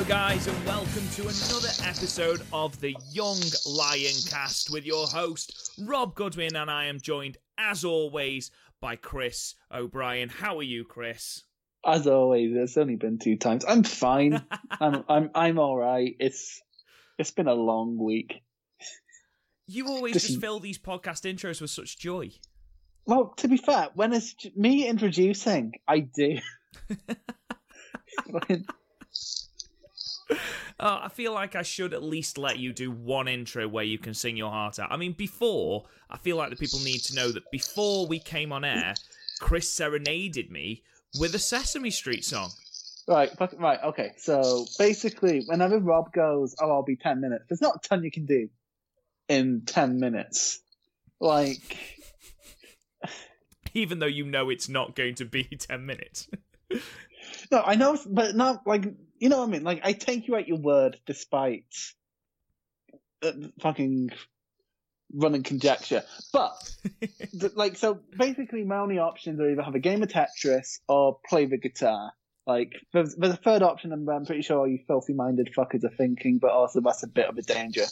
Hello, guys, and welcome to another episode of the Young Lion Cast with your host, Rob Goodwin, and I am joined, as always, by Chris O'Brien. How are you, Chris? As always, it's only been two times. I'm fine. I'm I'm I'm all right. It's it's been a long week. You always Just- just fill these podcast intros with such joy. Well, to be fair, when it's me introducing, I do. Uh, I feel like I should at least let you do one intro where you can sing your heart out. I mean, before, I feel like the people need to know that before we came on air, Chris serenaded me with a Sesame Street song. right, right, okay. So basically, whenever Rob goes, "Oh, I'll be ten minutes," there's not a ton you can do in ten minutes. Like, Even though you know it's not going to be 10 minutes. no, I know, but not like you know what I mean. Like, I take you at your word, despite uh, fucking running conjecture. But th- like, so basically, my only options are either have a game of Tetris or play the guitar. Like, there's, there's a third option, and I'm pretty sure all you filthy-minded fuckers are thinking, but also that's a bit of a danger.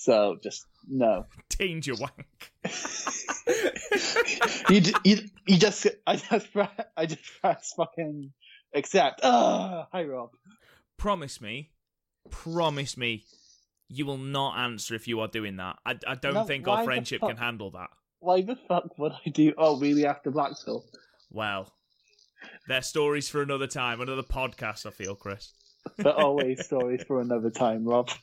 So just no. Danger wank. you, you you just I just I just press fucking accept. Ah, hi Rob. Promise me, promise me, you will not answer if you are doing that. I, I don't No, think our friendship fuck? can handle that. Why the fuck would I do? Oh, really? After Blackpool? Well, they're stories for another time, another podcast, I feel, Chris. But always stories for another time, Rob.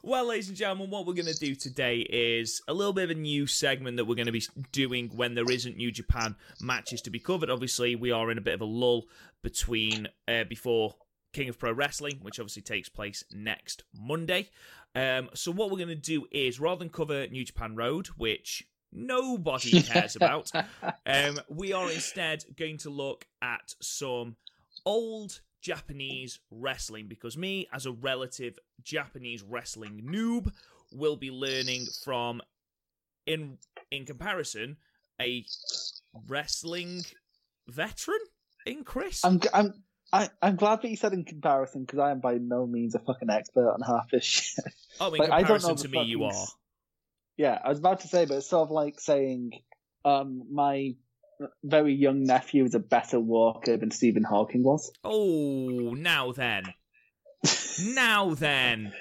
Well, ladies and gentlemen, what we're going to do today is a little bit of a new segment that we're going to be doing when there isn't New Japan matches to be covered. Obviously, we are in a bit of a lull between uh, before King of Pro Wrestling, which obviously takes place next Monday. Um, so, what we're going to do is rather than cover New Japan Road, which nobody cares about, um, we are instead going to look at some old Japanese wrestling because me, as a relative Japanese wrestling noob, will be learning from, in in comparison, a wrestling veteran in Chris. I'm I'm I, I'm glad that you said in comparison because I am by no means a fucking expert on half this shit. oh, in like, I don't know comparison to me, you are. Yeah, I was about to say, but it's sort of like saying um my very young nephew is a better walker than Stephen Hawking was. Oh, now then, now then,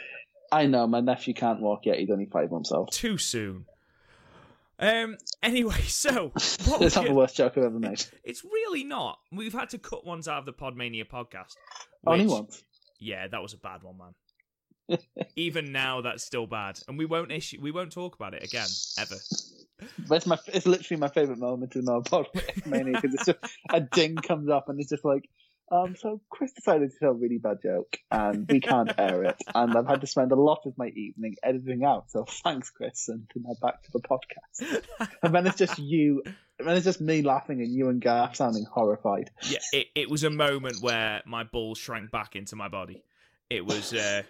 I know my nephew can't walk yet; he's only five months old. too soon. Um. Anyway, so what It's not the worst joke I've ever made. It's really not. We've had to cut ones out of the Podmania podcast. Only once. Yeah, that was a bad one, man. Even now, that's still bad, and we won't issue. We won't talk about it again ever. But it's my it's literally my favorite moment in our Podmania because a ding comes up and it's just like, um, so Chris decided to tell a really bad joke and we can't air it, and I've had to spend a lot of my evening editing out. So thanks, Chris, and now back to the podcast. And then it's just you, and then it's just me laughing and you and Garth sounding horrified. Yeah, it, it was a moment where my balls shrank back into my body. It was uh,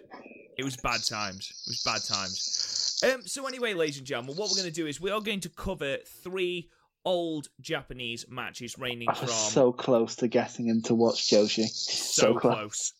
it was bad times. It was bad times. Um, so anyway, ladies and gentlemen, what we're going to do is we are going to cover three old Japanese matches ranging I from so close to getting into watch Joshi. so, so close. close.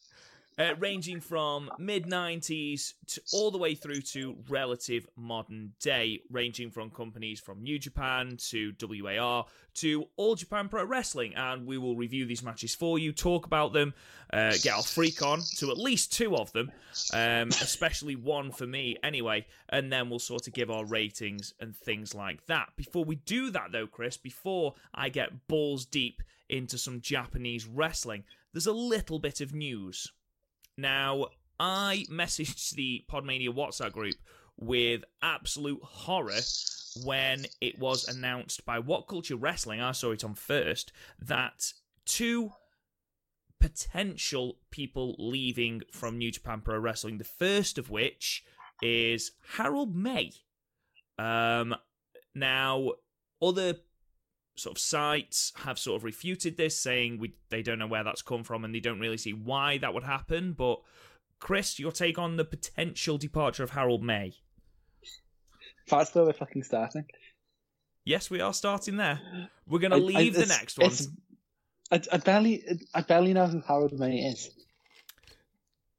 Uh, ranging from mid 90s to all the way through to relative modern day, ranging from companies from New Japan to WAR to All Japan Pro Wrestling. And we will review these matches for you, talk about them, uh, get our freak on to at least two of them, um, especially one for me anyway. And then we'll sort of give our ratings and things like that. Before we do that, though, Chris, before I get balls deep into some Japanese wrestling, there's a little bit of news. Now, I messaged the Podmania WhatsApp group with absolute horror when it was announced by What Culture Wrestling, I saw it on first, that two potential people leaving from New Japan Pro Wrestling, the first of which is Harold Meij. Um, now, other sort of sites have sort of refuted this, saying we they don't know where that's come from and they don't really see why that would happen. But Chris, your take on the potential departure of Harold Meij? That's where we're fucking starting. Yes, we are starting there. We're going to I- I- leave the next one. I, I barely, I barely know who Harold Meij is.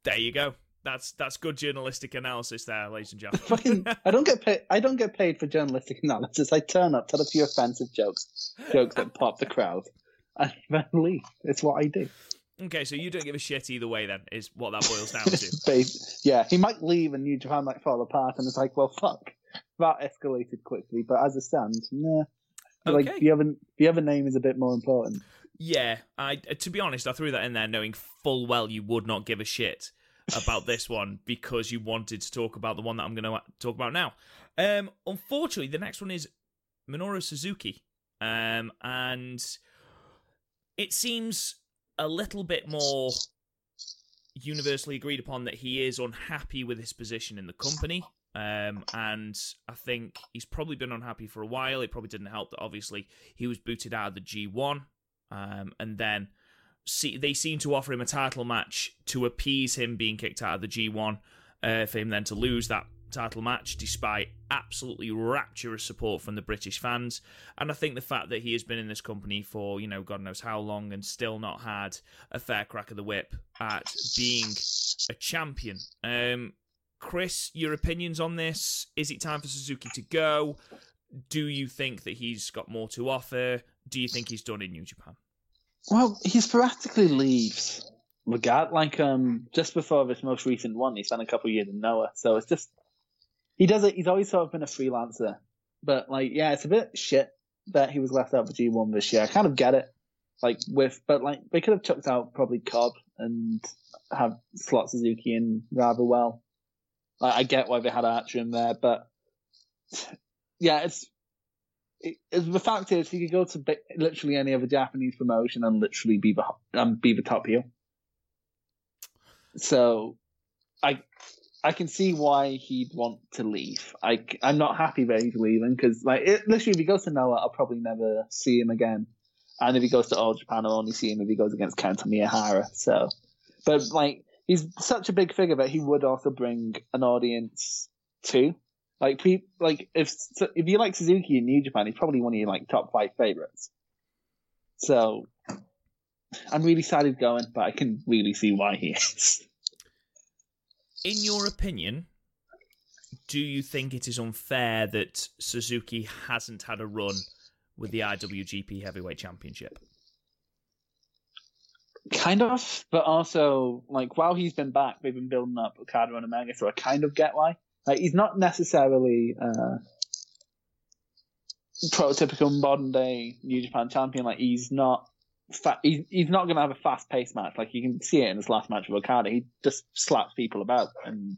There you go. That's that's good journalistic analysis there, ladies and gentlemen. I don't get paid. I don't get paid for journalistic analysis. I turn up, tell a few offensive jokes, jokes that pop the crowd, and then leave. It's what I do. Okay, so you don't give a shit either way. Then is what that boils down to. Yeah, he might leave and New Japan might fall apart, and it's like, well, fuck. That escalated quickly, but as it stands, nah. Okay. Like the other, the other name is a bit more important. Yeah, I to be honest, I threw that in there knowing full well you would not give a shit about this one because you wanted to talk about the one that I'm going to talk about now. Um, unfortunately, the next one is Minoru Suzuki, um, and it seems a little bit more universally agreed upon that he is unhappy with his position in the company. Um, and I think he's probably been unhappy for a while. It probably didn't help that obviously he was booted out of the G1, um, and then see, they seem to offer him a title match to appease him being kicked out of the G1, uh, for him then to lose that title match despite absolutely rapturous support from the British fans. And I think the fact that he has been in this company for, you know, God knows how long and still not had a fair crack of the whip at being a champion. Um, Chris, your opinions on this? Is it time for Suzuki to go? Do you think that he's got more to offer? Do you think he's done in New Japan? Well, he sporadically leaves. Regard like um just before this most recent one, he spent a couple of years in Noah. So it's just he does it. He's always sort of been a freelancer, but like yeah, it's a bit shit that he was left out for G one this year. I kind of get it. Like with, but like they could have chucked out probably Cobb and have slot Suzuki in rather well. Like, I get why they had Archer in there, but yeah, it's it, the fact is he could go to literally any other Japanese promotion and literally be the um, be the top heel. So, I I can see why he'd want to leave. I am not happy that he's leaving because like it, literally if he goes to Noah, I'll probably never see him again. And if he goes to All Japan, I'll only see him if he goes against Kento Miyahara. So, but like he's such a big figure that he would also bring an audience too. Like, pe- like if if you like Suzuki in New Japan, he's probably one of your like top five favorites. So, I'm really sad he's going, but I can really see why he is. In your opinion, do you think it is unfair that Suzuki hasn't had a run with the IWGP Heavyweight Championship? Kind of, but also like while he's been back, they've been building up Okada and Omega, so I kind of get why. Like he's not necessarily uh, prototypical modern day New Japan champion. Like he's not. Fa- he's, he's not going to have a fast paced match. Like you can see it in his last match with Okada. He just slaps people about. And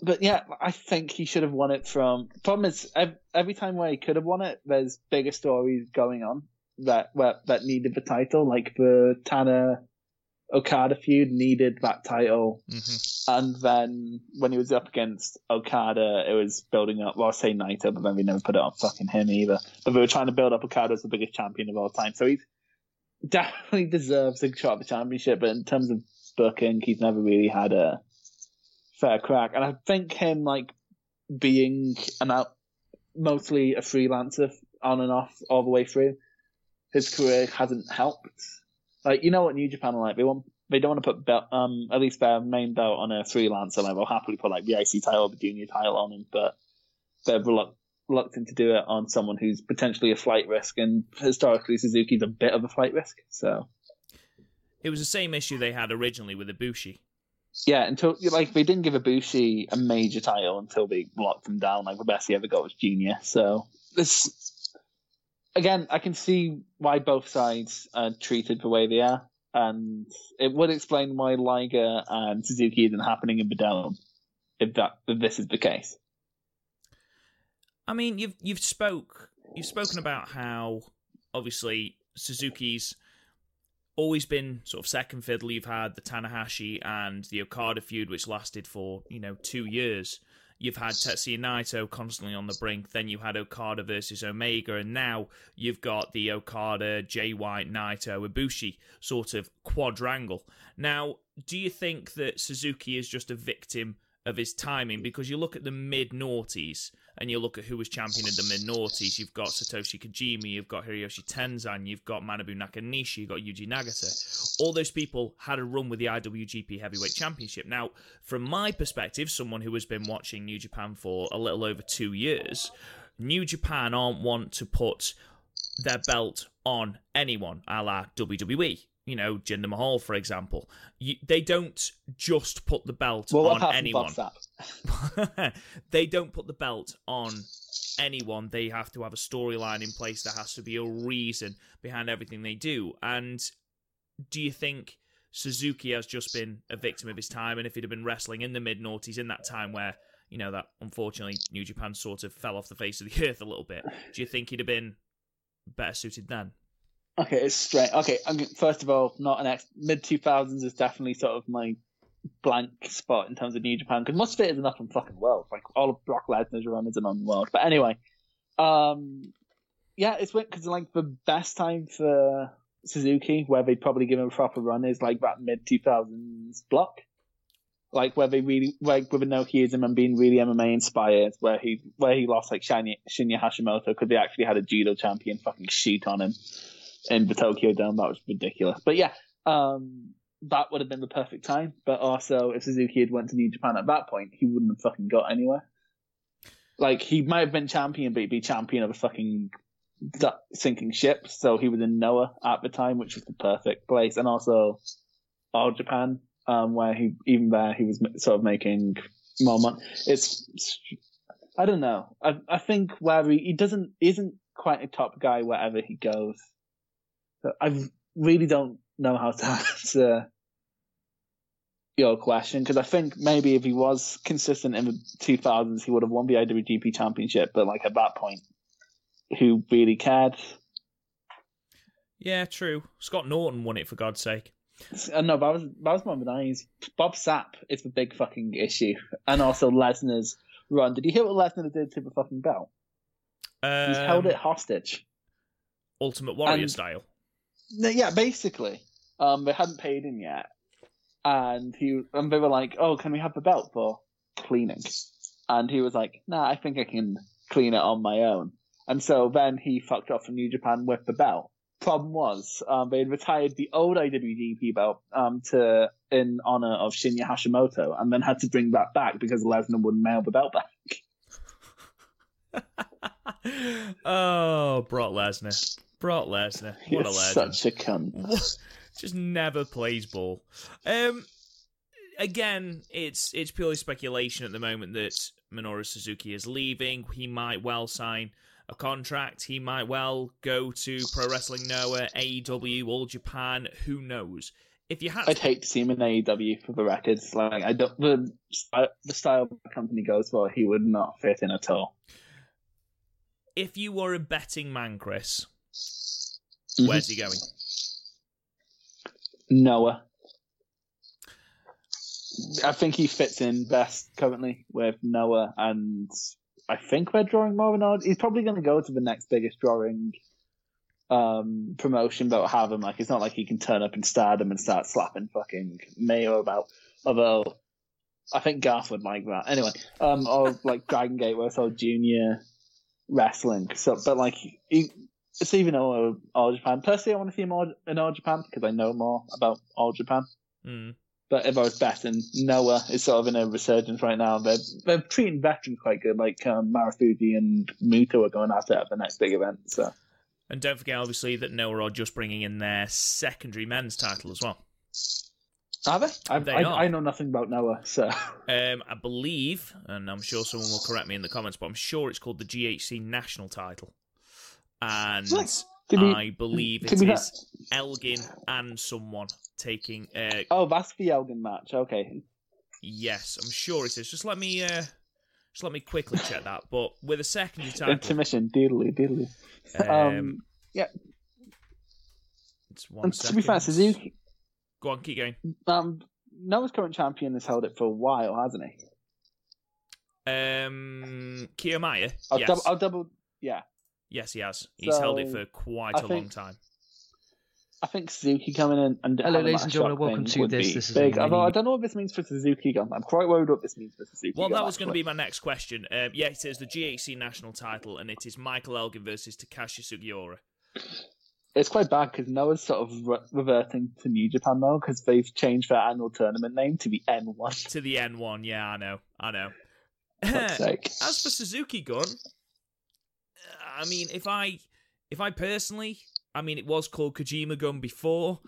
but yeah, I think he should have won it from. Problem is, every time where he could have won it, there's bigger stories going on that where, that needed the title. Like the Tana Okada feud needed that title, Mm-hmm. and then when he was up against Okada, it was building up. Well, I say Naito, but then we never put it on fucking him either. But they were trying to build up Okada as the biggest champion of all time. So he definitely deserves a shot at the championship. But in terms of booking, he's never really had a fair crack. And I think him like being an out, mostly a freelancer on and off all the way through, his career hasn't helped. Like you know what New Japan are like? They want they don't want to put belt, um at least their main belt on a freelancer. Like they'll happily put like the IC title or the junior title on him, but they're reluct- reluctant to do it on someone who's potentially a flight risk. And historically, Suzuki's a bit of a flight risk. So It was the same issue they had originally with Ibushi. yeah, until like they didn't give Ibushi a major title until they locked him down. Like the best he ever got was junior. So this again, I can see why both sides are treated the way they are, and it would explain why Liger and Suzuki isn't happening in dome if that if this is the case. I mean, you've you've spoke you've spoken about how obviously Suzuki's always been sort of second fiddle. You've had the Tanahashi and the Okada feud, which lasted for you know two years. You've had Tetsuya Naito constantly on the brink. Then you had Okada versus Omega, and now you've got the Okada, Jay White, Naito, Ibushi sort of quadrangle. Now, do you think that Suzuki is just a victim of his timing because you look at the mid noughties and you look at who was champion in the mid noughties. You've got Satoshi Kojima, you've got Hiroshi Tenzan, you've got Manabu Nakanishi, you've got Yuji Nagata. All those people had a run with the IWGP Heavyweight Championship. Now, from my perspective, someone who has been watching New Japan for a little over two years, New Japan aren't want to put their belt on anyone, a la WWE you know, Jinder Mahal, for example. You, they don't just put the belt well, on anyone. they don't put the belt on anyone. They have to have a storyline in place. There has to be a reason behind everything they do. And do you think Suzuki has just been a victim of his time? And if he'd have been wrestling in the mid noughties in that time where, you know, that unfortunately New Japan sort of fell off the face of the earth a little bit, do you think he'd have been better suited then? Okay, it's straight. Okay, first of all, not an ex. Mid two thousands is definitely sort of my blank spot in terms of New Japan because most of it is enough from fucking world. Like all of Brock Lesnar's run is an on world. But anyway, um, yeah, it's because like the best time for Suzuki, where they probably give him a proper run, is like that mid two thousands block. Like where they really like with Inokiism and being really MMA inspired, where he where he lost like Shinya, Shinya Hashimoto because they actually had a judo champion fucking shoot on him in the Tokyo Dome. That was ridiculous. But yeah, um, that would have been the perfect time. But also, if Suzuki had went to New Japan at that point, he wouldn't have fucking got anywhere. Like he might have been champion, but he'd be champion of a fucking sinking ship. So he was in Noah at the time, which was the perfect place, and also All Japan, um, where he even there he was sort of making more money. It's I don't know. I I think where he, he doesn't isn't quite a top guy wherever he goes. I really don't know how to answer your question because I think maybe if he was consistent in the 2000s, he would have won the IWGP Championship. But like at that point, who really cared? Yeah, true. Scott Norton won it for God's sake. Uh, no, that was that was more of the nineties. Bob Sapp is the big fucking issue, and also Lesnar's run. Did you hear what Lesnar did to the fucking belt? Um, He's held it hostage. Ultimate Warrior and, style yeah, basically, um, they hadn't paid him yet, and he and they were like, "Oh, can we have the belt for cleaning?" And he was like, "Nah, I think I can clean it on my own." And so then he fucked off from New Japan with the belt. Problem was, um, they had retired the old IWGP belt um, to in honor of Shinya Hashimoto, and then had to bring that back because Lesnar wouldn't mail the belt back. oh, brought Lesnar. Brock Lesnar. What a legend. Such a cunt. Just never plays ball. Um, again, it's it's purely speculation at the moment that Minoru Suzuki is leaving. He might well sign a contract. He might well go to Pro Wrestling Noah, AEW, All Japan. Who knows? If you had, I'd hate to see him in AEW for the records. Like I don't the the style the company goes for, he would not fit in at all. If you were a betting man, Chris, Mm-hmm. Where's he going? Noah. I think he fits in best currently with Noah, and I think we're drawing more of He's probably going to go to the next biggest drawing um, promotion that will have him. Like, it's not like he can turn up in stardom and start slapping fucking Mayu about. Although, I think Garth would like that. Anyway, um, or like Dragon Gate, where it's all junior wrestling. So, but like, he, it's even all, all Japan. Personally, I want to see more in All Japan because I know more about All Japan. Mm. But if I was betting, Noah is sort of in a resurgence right now. They're they're treating veterans quite good, like um, Marufuji and Muto are going after at the next big event. So, and don't forget, obviously, that Noah are just bringing in their secondary men's title as well. Are they? I, they I, are. I know nothing about Noah, so. Um, I believe, and I'm sure someone will correct me in the comments, but I'm sure it's called the GHC national title and I believe it is Elgin and someone taking. Uh, oh, that's the Elgin match. Okay. Yes, I'm sure it is. Just let me. Uh, just let me quickly check that. But with a secondary title, intermission, diddly diddly. Um, um, yeah. It's one. And to be fair, Suzuki. Go on, keep going. Um, Noah's current champion has held it for a while, hasn't he? Um, Kiyomiya. I'll, yes. double, I'll double. Yeah, Yes, he has. He's so, held it for quite I a think, long time. I think Suzuki coming in and Hello, ladies and gentlemen, welcome to this. This is big. mini- Although I don't know what this means for Suzuki Gun. I'm quite worried what this means for Suzuki. Well, Gun, that was going to be my next question. Um, yeah, it is the GHC national title, and it is Michael Elgin versus Takashi Sugiura. It's quite bad because Noah's sort of re- reverting to New Japan now because they've changed their annual tournament name to the N1. To the N1, yeah, I know, I know. For sake. As for Suzuki Gun, I mean, if I, if I personally, I mean, it was called Kojima Gun before.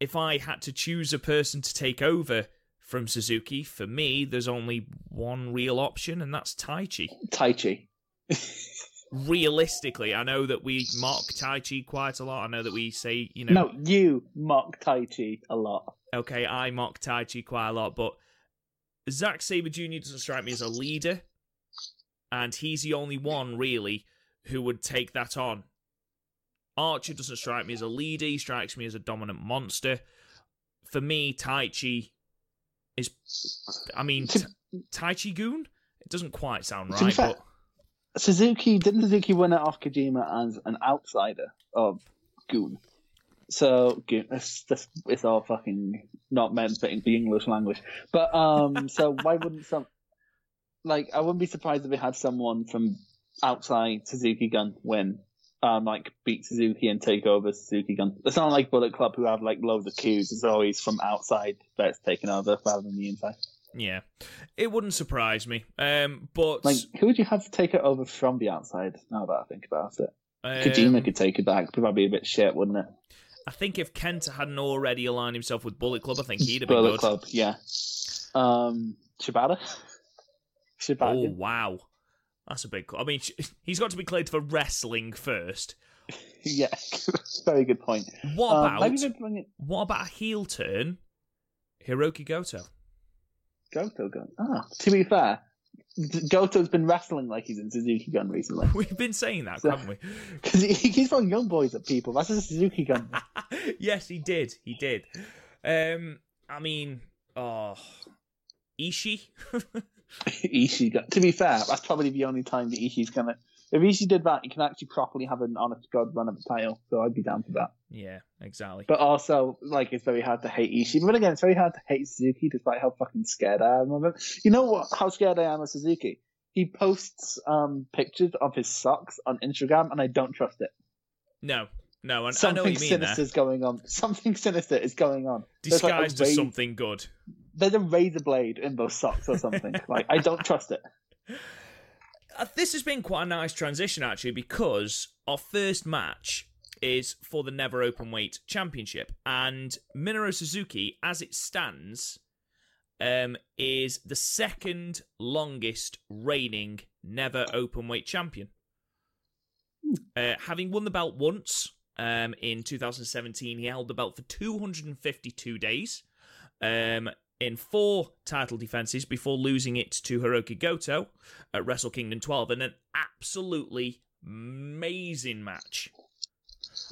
If I had to choose a person to take over from Suzuki, for me, there's only one real option, and that's Taichi. Taichi. Realistically, I know that we mock Taichi quite a lot. I know that we say, you know, No, you mock Taichi a lot. okay, I mock Taichi quite a lot, but Zack Sabre Jr. doesn't strike me as a leader, and he's the only one really who would take that on. Archer doesn't strike me as a leader; he strikes me as a dominant monster. For me, Taichi is, I mean, To- t- Taichi Goon. It doesn't quite sound right, fair- but Suzuki didn't Suzuki win it off Kojima as an outsider of Goon. So Goon, it's just it's all fucking not meant for the English language. But um, so why wouldn't some like I wouldn't be surprised if we had someone from outside Suzuki Gun win, um, like beat Suzuki and take over Suzuki Gun. It's not like Bullet Club who have like loads of queues. It's always from outside that's taken over rather than the inside. yeah, it wouldn't surprise me. Um, but Like who would you have to take it over from the outside? Now that I think about it. um, Kojima could take it back, but that'd be a bit shit, wouldn't it? I think if Kenta hadn't already aligned himself with Bullet Club, I think he'd have been Bullet good. Club, yeah. Um, Shibata? Oh wow, that's a big. Call. I mean, he's got to be cleared for wrestling first. yeah, very good point. What Um, about it what about a heel turn? Hiroki Goto. Goto Gun. Ah, to be fair, Goto's been wrestling like he's in Suzuki Gun recently. We've been saying that, So- haven't we? Because he, he's throwing young boys at people. That's a Suzuki Gun. yes, he did. He did. Um, I mean, oh, Ishii. Ishii gun. To be fair, that's probably the only time that Ishii's gonna. If Ishii did that, he can actually properly have an honest god run of the title. So I'd be down for that. yeah, exactly. But also, like, it's very hard to hate Ishii. But again, it's very hard to hate Suzuki, despite how fucking scared I am of him. You know what? How scared I am of Suzuki. He posts um, pictures of his socks on Instagram, and I don't trust it. no, no, and I Something know what you mean sinister there. is going on. Something sinister is going on. There's like Disguised as something good. There's a razor blade in those socks or something. like, I don't trust it. Uh, this has been quite a nice transition actually because our first match is for the Never Open Weight Championship, and Minoru Suzuki, as it stands, um, is the second longest reigning Never Open Weight Champion, uh, having won the belt once. Um, in 2017, he held the belt for 252 days. Um, in four title defenses before losing it to Hiroki Goto at Wrestle Kingdom 12 in an absolutely amazing match.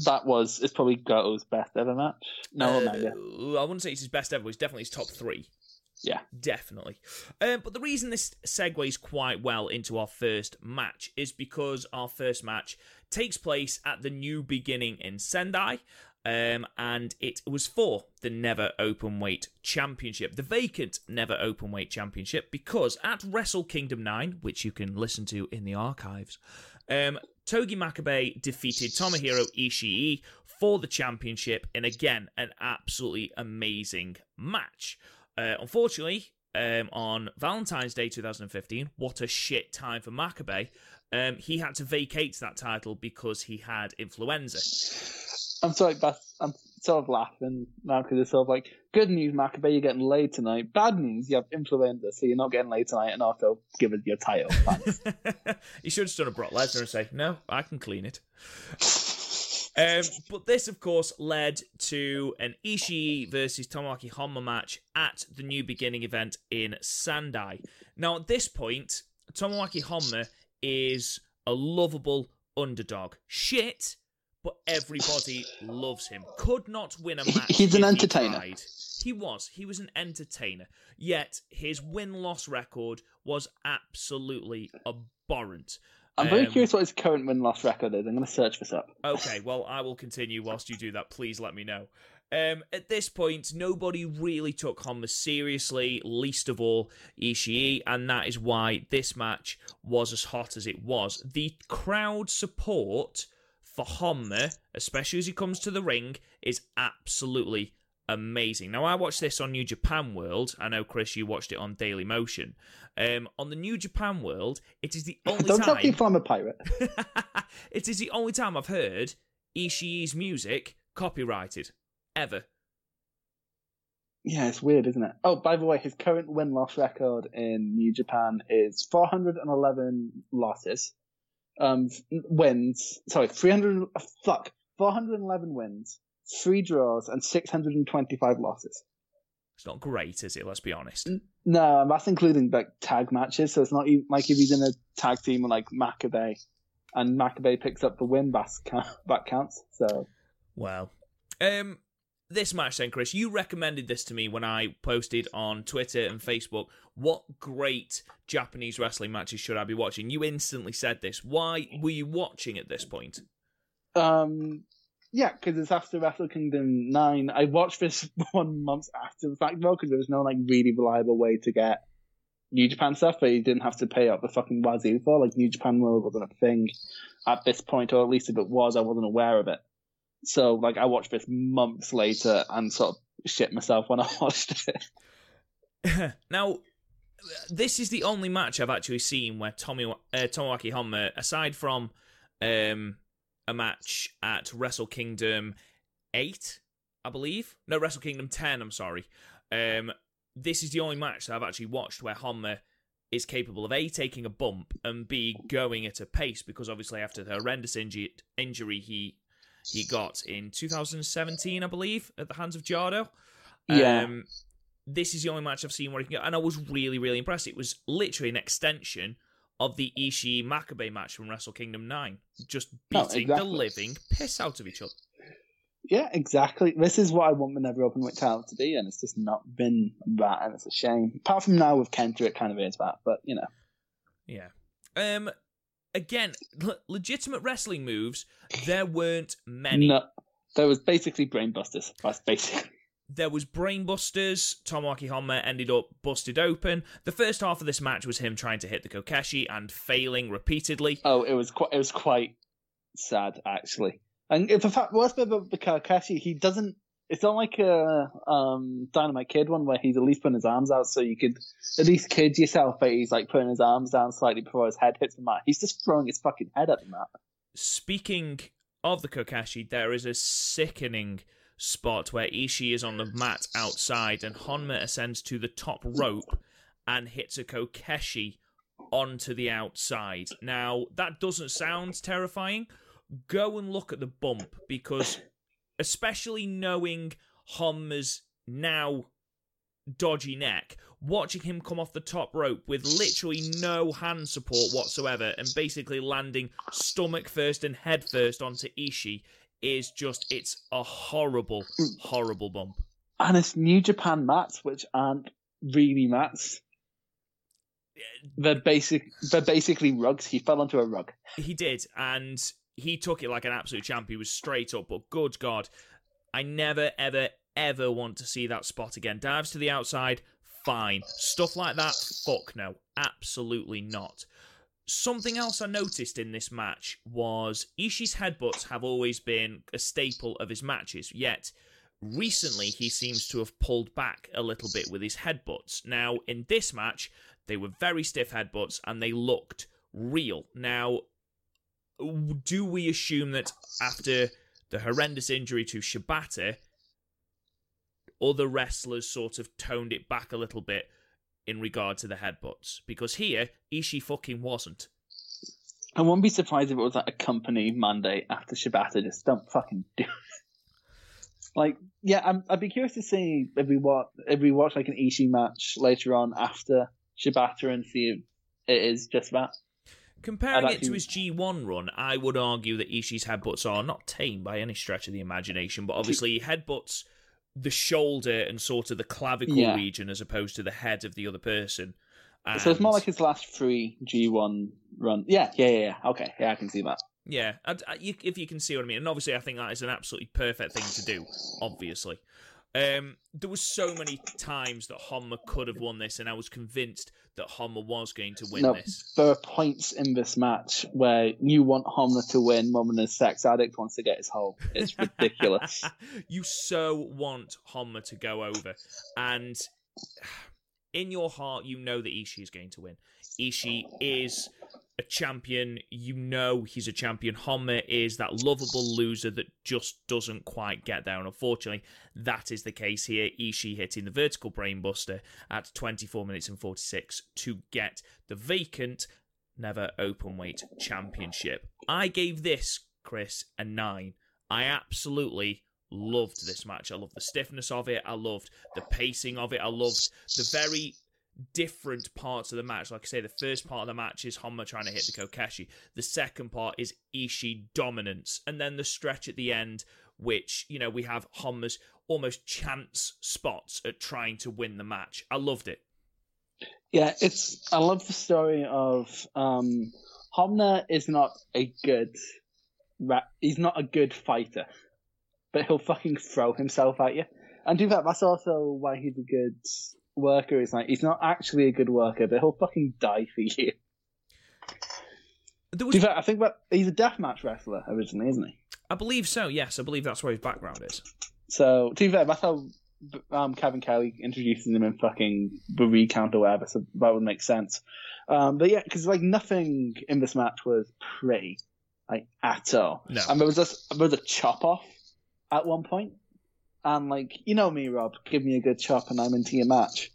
That was, it's probably Goto's best ever match. No, Uh, I wouldn't say it's his best ever, it's definitely his top three. Yeah. Definitely. Um, but the reason this segues quite well into our first match is because our first match takes place at the new beginning in Sendai. Um, and it was for the Never Open Weight Championship, the vacant Never Open Weight Championship, because at Wrestle Kingdom 9, which you can listen to in the archives, um, Togi Makabe defeated Tomohiro Ishii for the championship in again an absolutely amazing match. Uh, unfortunately, um, on Valentine's Day 2015, what a shit time for Makabe. Um, he had to vacate that title because he had influenza. I'm sorry. I'm sort of laughing now because it's sort of like good news, Makabe, you're getting laid tonight. Bad news, you have influenza, so you're not getting laid tonight, and also give us your title. Thanks. he should have stood at Brock Lesnar and say, "No, I can clean it." Um, but this, of course, led to an Ishii versus Tomoaki Honma match at the New Beginning event in Sendai. Now, at this point, Tomoaki Honma is a lovable underdog. Shit, but everybody loves him. Could not win a match. he's an if he entertainer. He was. He was an entertainer. Yet his win loss record was absolutely abhorrent. I'm very Um, curious what his current win loss record is. I'm going to search this up. Okay, well, I will continue whilst you do that. Please let me know. Um, at this point, nobody really took Honma seriously, least of all Ishii, and that is why this match was as hot as it was. The crowd support for Honma, especially as he comes to the ring, is absolutely amazing. Now, I watched this on New Japan World. I know, Chris, you watched it on Daily Motion. Um, on the New Japan World, it is the only Don't tell time. people I'm a pirate. it is the only time I've heard Ishii's music copyrighted ever. Yeah, it's weird, isn't it? Oh, by the way, his current win loss record in New Japan is 411 losses. Um, wins. Sorry, 300. Fuck. 411 wins, three draws, and 625 losses. It's not great, is it? Let's be honest. No, that's including like tag matches. So it's not even, like if he's in a tag team with like Makabe, and Makabe picks up the win, that counts. So Well, um, this match then, Chris, you recommended this to me when I posted on Twitter and Facebook. What great Japanese wrestling matches should I be watching? You instantly said this. Why were you watching at this point? Um, yeah, because it's after Wrestle Kingdom 9. I watched this one month after the fact, though, because there was no, like, really reliable way to get New Japan stuff, but you didn't have to pay up the fucking wazoo for. Like, New Japan World wasn't a thing at this point, or at least if it was, I wasn't aware of it. So, like, I watched this months later and sort of shit myself when I watched it. now, this is the only match I've actually seen where Tommy uh, Tomoaki Honma, aside from um, a match at Wrestle Kingdom eight, I believe. No, Wrestle Kingdom ten. I'm sorry. Um, this is the only match that I've actually watched where Honma is capable of a taking a bump and b going at a pace because obviously after the horrendous injury, injury he he got in 2017, I believe, at the hands of Jado. Yeah. Um, this is the only match I've seen where he can go, and I was really, really impressed. It was literally an extension of the Ishii Makabe match from Wrestle Kingdom 9, just No, beating the living piss out of each other. Yeah, exactly. This is what I want Minerva Openweight title to be, and it's just not been that, and it's a shame. Apart from now with Kenta, it kind of is that, but, you know. Yeah. Um. Again, le- legitimate wrestling moves. There weren't many. No, there was basically brainbusters. That's basic. There was brainbusters. Tomoaki Honma ended up busted open. The first half of this match was him trying to hit the Kokeshi and failing repeatedly. Oh, it was quite. It was quite sad actually. And if the fact worst bit about the Kokeshi, he doesn't. It's not like a um, Dynamite Kid one where he's at least putting his arms out, so you could at least kid yourself. But he's like putting his arms down slightly before his head hits the mat. He's just throwing his fucking head at the mat. Speaking of the Kokeshi, there is a sickening spot where Ishii is on the mat outside and Honma ascends to the top rope and hits a Kokeshi onto the outside. Now, that doesn't sound terrifying. Go and look at the bump because, especially knowing Honma's now dodgy neck, watching him come off the top rope with literally no hand support whatsoever and basically landing stomach first and head first onto Ishii is just it's a horrible, horrible bump. And it's New Japan mats, which aren't really mats. They're basic. They're basically rugs. He fell onto a rug. He did, and he took it like an absolute champ. He was straight up, but good God, I never, ever, ever want to see that spot again. Dives to the outside, fine. Stuff like that, fuck no. Absolutely not. Something else I noticed in this match was Ishii's headbutts have always been a staple of his matches, yet recently he seems to have pulled back a little bit with his headbutts. Now, in this match, they were very stiff headbutts and they looked real. Now, do we assume that after the horrendous injury to Shibata, other wrestlers sort of toned it back a little bit in regard to the headbutts? Because here, Ishii fucking wasn't. I wouldn't be surprised if it was like a company mandate after Shibata. Just don't fucking do it. Like, yeah, I'm, I'd be curious to see if we watch if we watch like an Ishii match later on after Shibata and see if it is just that. Comparing it to his G1 run, I would argue that Ishii's headbutts are not tame by any stretch of the imagination, but obviously he headbutts the shoulder and sort of the clavicle Yeah. region as opposed to the head of the other person. So it's more like his last three G1 run. Yeah, yeah, yeah, yeah. Okay, yeah, I can see that. Yeah, I, I- uh, you, if you can see what I mean, and obviously I think that is an absolutely perfect thing to do. Obviously, um, there was so many times that Honma could have won this, and I was convinced that Honma was going to win no, this. there are points in this match where you want Honma to win a sex addict wants to get his hole. It's ridiculous. you so want Honma to go over, and in your heart, you know that Ishii is going to win. Ishii is a champion. You know he's a champion. Honma is that lovable loser that just doesn't quite get there. And unfortunately, that is the case here. Ishii hitting the vertical brainbuster at 24 minutes and 46 to get the vacant never open weight championship. I gave this, Chris, a 9. I absolutely loved this match. I loved the stiffness of it. I loved the pacing of it. I loved the very different parts of the match. Like I say, the first part of the match is Honma trying to hit the Kokeshi. The second part is Ishii dominance. And then the stretch at the end, which, you know, we have Honma's almost chance spots at trying to win the match. I loved it. Yeah, it's. I love the story of um, Honma is not a good. He's not a good fighter, but he'll fucking throw himself at you. And in fact, that's also why he's a good worker. Is like he's not actually a good worker, but he'll fucking die for you. There was, fact, I think that he's a deathmatch wrestler originally, isn't he? I believe so, yes. I believe that's where his background is. So to be fair, that's how um, Kevin Kelly introduces him in fucking the recount or whatever. So that would make sense. Um, but yeah, because like nothing in this match was pretty, like at all. No. And there was just there was a chop off at one point, and like you know me, Rob, give me a good chop and I'm into your match.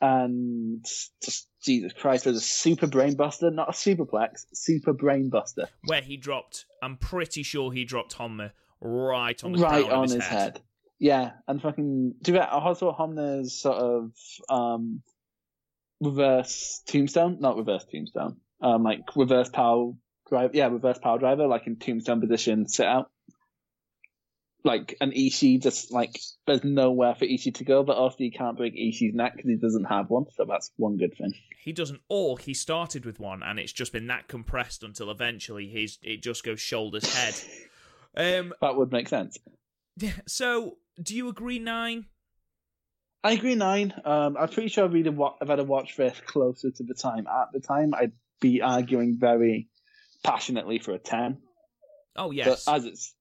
And just Jesus Christ, there's a super brainbuster, not a superplex, super brainbuster, Where he dropped, I'm pretty sure he dropped Honma right on the right on his, his head. Yeah, and fucking do that. Also, Honma's sort of um, reverse tombstone, not reverse tombstone, um, like reverse power drive. Yeah, reverse power driver, like in tombstone position, sit out. Like an Ishii, just like there's nowhere for Ishii to go, but also you can't break Ishii's neck because he doesn't have one, so that's one good thing. He doesn't, or he started with one and it's just been that compressed until eventually his it just goes shoulders head. Um, That would make sense. Yeah, so do you agree nine? I agree nine. Um, I'm pretty sure a wa- if I'd have watched this closer to the time. At the time, I'd be arguing very passionately for a ten. Oh yes, But as it's,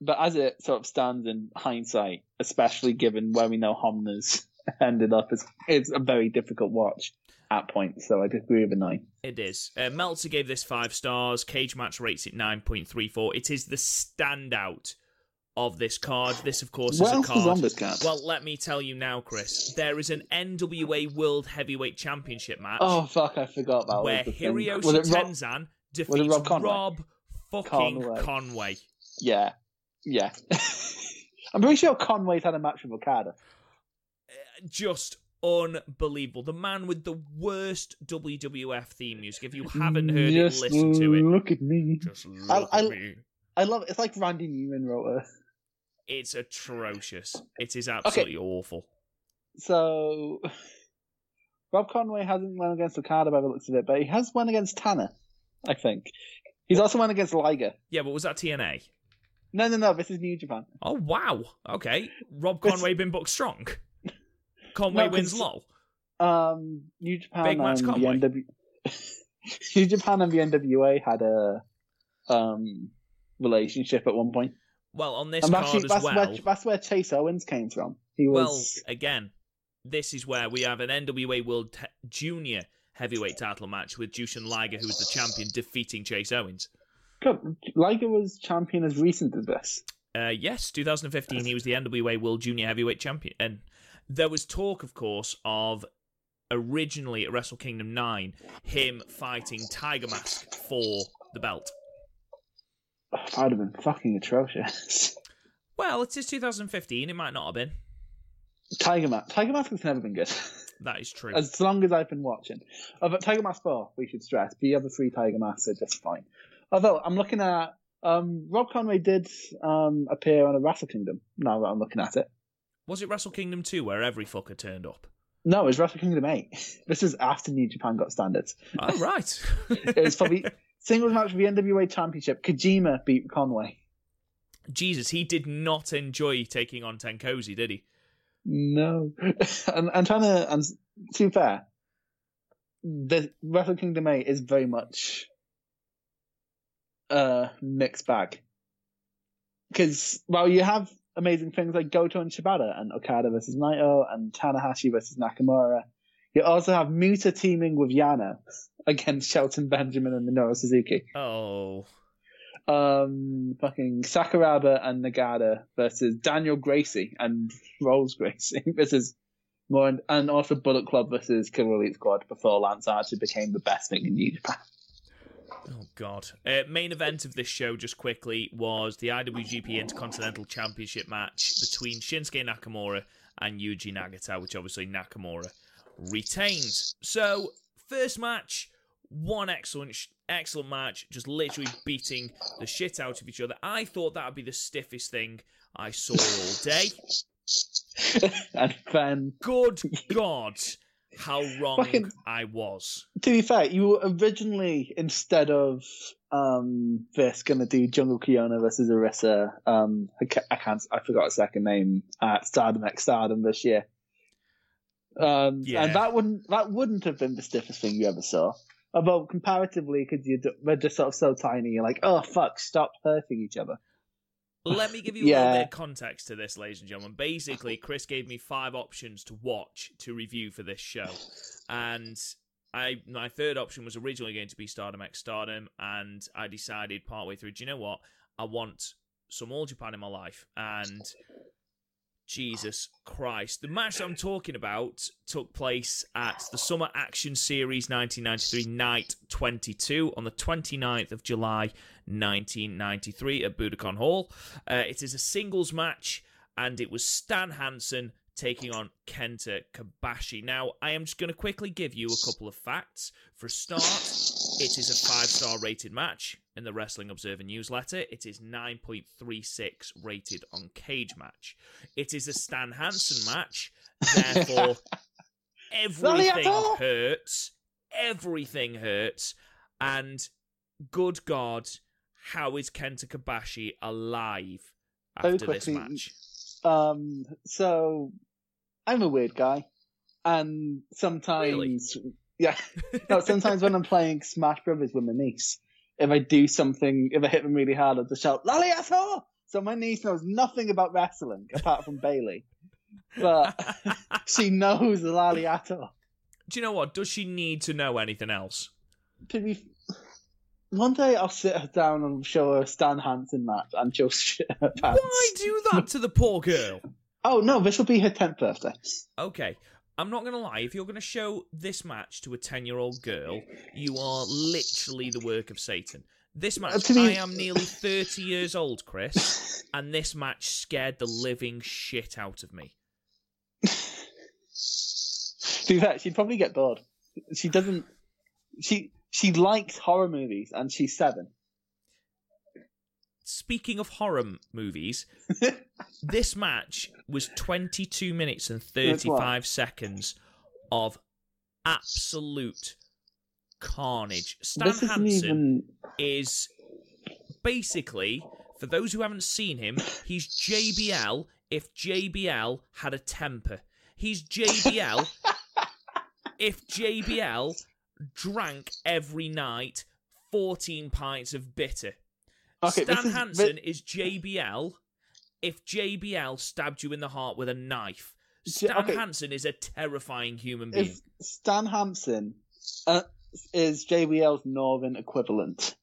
but as it sort of stands in hindsight, especially given where we know Honma's ended up, it's, it's a very difficult watch at points. So I agree with a nine. it is. Uh, Meltzer gave this five stars. Cagematch rates it nine point three four. It is the standout of this card. This, of course, What is a card. this card? Well, let me tell you now, Chris. There is an NWA World Heavyweight Championship match oh fuck, I forgot about that. where. Hiroshi Was Rob- Tenzan defeats Rob Conway? Rob fucking Conway. Conway. Yeah, yeah. I'm pretty sure Conway's had a match with Okada. Just unbelievable. The man with the worst WWF theme music. If you haven't heard Just it, listen to it. Look at me. Just look I- at I- me. I love it. It's like Randy Newman wrote it. It's atrocious. It is absolutely awful. So Rob Conway hasn't won against Okada by the looks of it, but he has won against Tanner, I think. He's also won against Liger. Yeah, but was that TNA? No, no, no. This is New Japan. Oh wow. Okay. Rob Conway been booked strong. Conway No, wins lol. Um, New Japan Big match and the Conway. NW. New Japan and the NWA had a um relationship at one point, Well, on this and card actually as that's well. where that's where Chase Owens came from. He Well, was again, this is where we have an NWA World Te- Junior Heavyweight Title match with Jushin Liger, who is the champion, defeating Chase Owens. God, Liger was champion as recent as this. Uh, yes, 2015, he was the NWA World Junior Heavyweight Champion. And there was talk, of course, of originally at Wrestle Kingdom 9, him fighting Tiger Mask for the belt. That would have been fucking atrocious. Well, it is 2015, it might not have been. Tiger Mask. Tiger Mask has never been good. That is true. as long as I've been watching. Uh, but Tiger Mask 4, we should stress. The other three Tiger Masks are just fine. Although, I'm looking at. Um, Rob Conway did um, appear on a Wrestle Kingdom, now that I'm looking at it. Was it Wrestle Kingdom 2 where every fucker turned up? No, it was Wrestle Kingdom 8. This is after New Japan got standards. Oh, right. it was probably singles match for the NWA Championship. Kojima beat Conway. Jesus, he did not enjoy taking on Tenkozy, did he? No. I'm, I'm trying to, and to be fair, the Wrestle Kingdom 8 is very much a mixed bag. Because while you have amazing things like Goto and Shibata and Okada versus Naito and Tanahashi versus Nakamura, you also have Muta teaming with Yano against Shelton Benjamin and Minoru Suzuki. Oh. Um, fucking Sakuraba and Nagata versus Daniel Gracie and Rolles Gracie versus more, and also Bullet Club versus Killer Elite Squad before Lance Archer became the best thing in New Japan. Oh God! Uh, main event of this show, just quickly, was the IWGP Intercontinental Championship match between Shinsuke Nakamura and Yuji Nagata, which obviously Nakamura retained. So, first match, one excellent, excellent match, just literally beating the shit out of each other. I thought that would be the stiffest thing I saw all day. and then, good God, how wrong Fucking- I was. to be fair, you were originally instead of um this gonna do Jungle Kyona versus Arisa. Um, I ca- I can't, I forgot her second name at Stardom X Stardom this year. Um, Yeah. and that wouldn't that wouldn't have been the stiffest thing you ever saw. Although comparatively, because you they're just sort of so tiny, you're like, oh fuck, stop hurting each other. Let me give you a little bit of context to this, ladies and gentlemen. Basically, Chris gave me five options to watch to review for this show, and I my third option was originally going to be Stardom X Stardom, and I decided partway through, do you know what? I want some All Japan in my life, and Jesus Christ. The match I'm talking about took place at the Summer Action Series 1993 Night 22 on the 29th of July 1993 at Budokan Hall. Uh, it is a singles match and it was Stan Hansen taking on Kenta Kobashi. Now, I am just going to quickly give you a couple of facts. For a start, it is a five star rated match in the Wrestling Observer newsletter. It is 9.36 rated on Cagematch. It is a Stan Hansen match, therefore, everything hurts. Everything hurts. And good God, how is Kenta Kobashi alive after this match? Um, so I'm a weird guy, and sometimes, yeah, no, sometimes when I'm playing Smash Brothers with my niece, if I do something, if I hit them really hard, I'll just shout "Lariato!" So my niece knows nothing about wrestling apart from Bayley, but she knows the Lariato. Do you know what? Does she need to know anything else? To be, one day I'll sit her down and show her a Stan Hansen match, and she'll shit her pants. Why do that to the poor girl? Oh no, this will be her tenth birthday. Okay, I'm not going to lie. If you're going to show this match to a 10 year old girl, you are literally the work of Satan. This match, me- I am nearly 30 years old, Chris, and this match scared the living shit out of me. Be fair, she'd probably get bored. She doesn't. She she likes horror movies, and she's seven. Speaking of horror m- movies, this match was 22 minutes and 35 seconds of absolute carnage. Stan this Hansen even. is basically, for those who haven't seen him, he's JBL if JBL had a temper. He's JBL if JBL drank every night 14 pints of bitter. Okay, Stan is- Hansen is JBL if JBL stabbed you in the heart with a knife. Stan okay. Hansen is a terrifying human being. If Stan Hansen uh, is JBL's northern equivalent,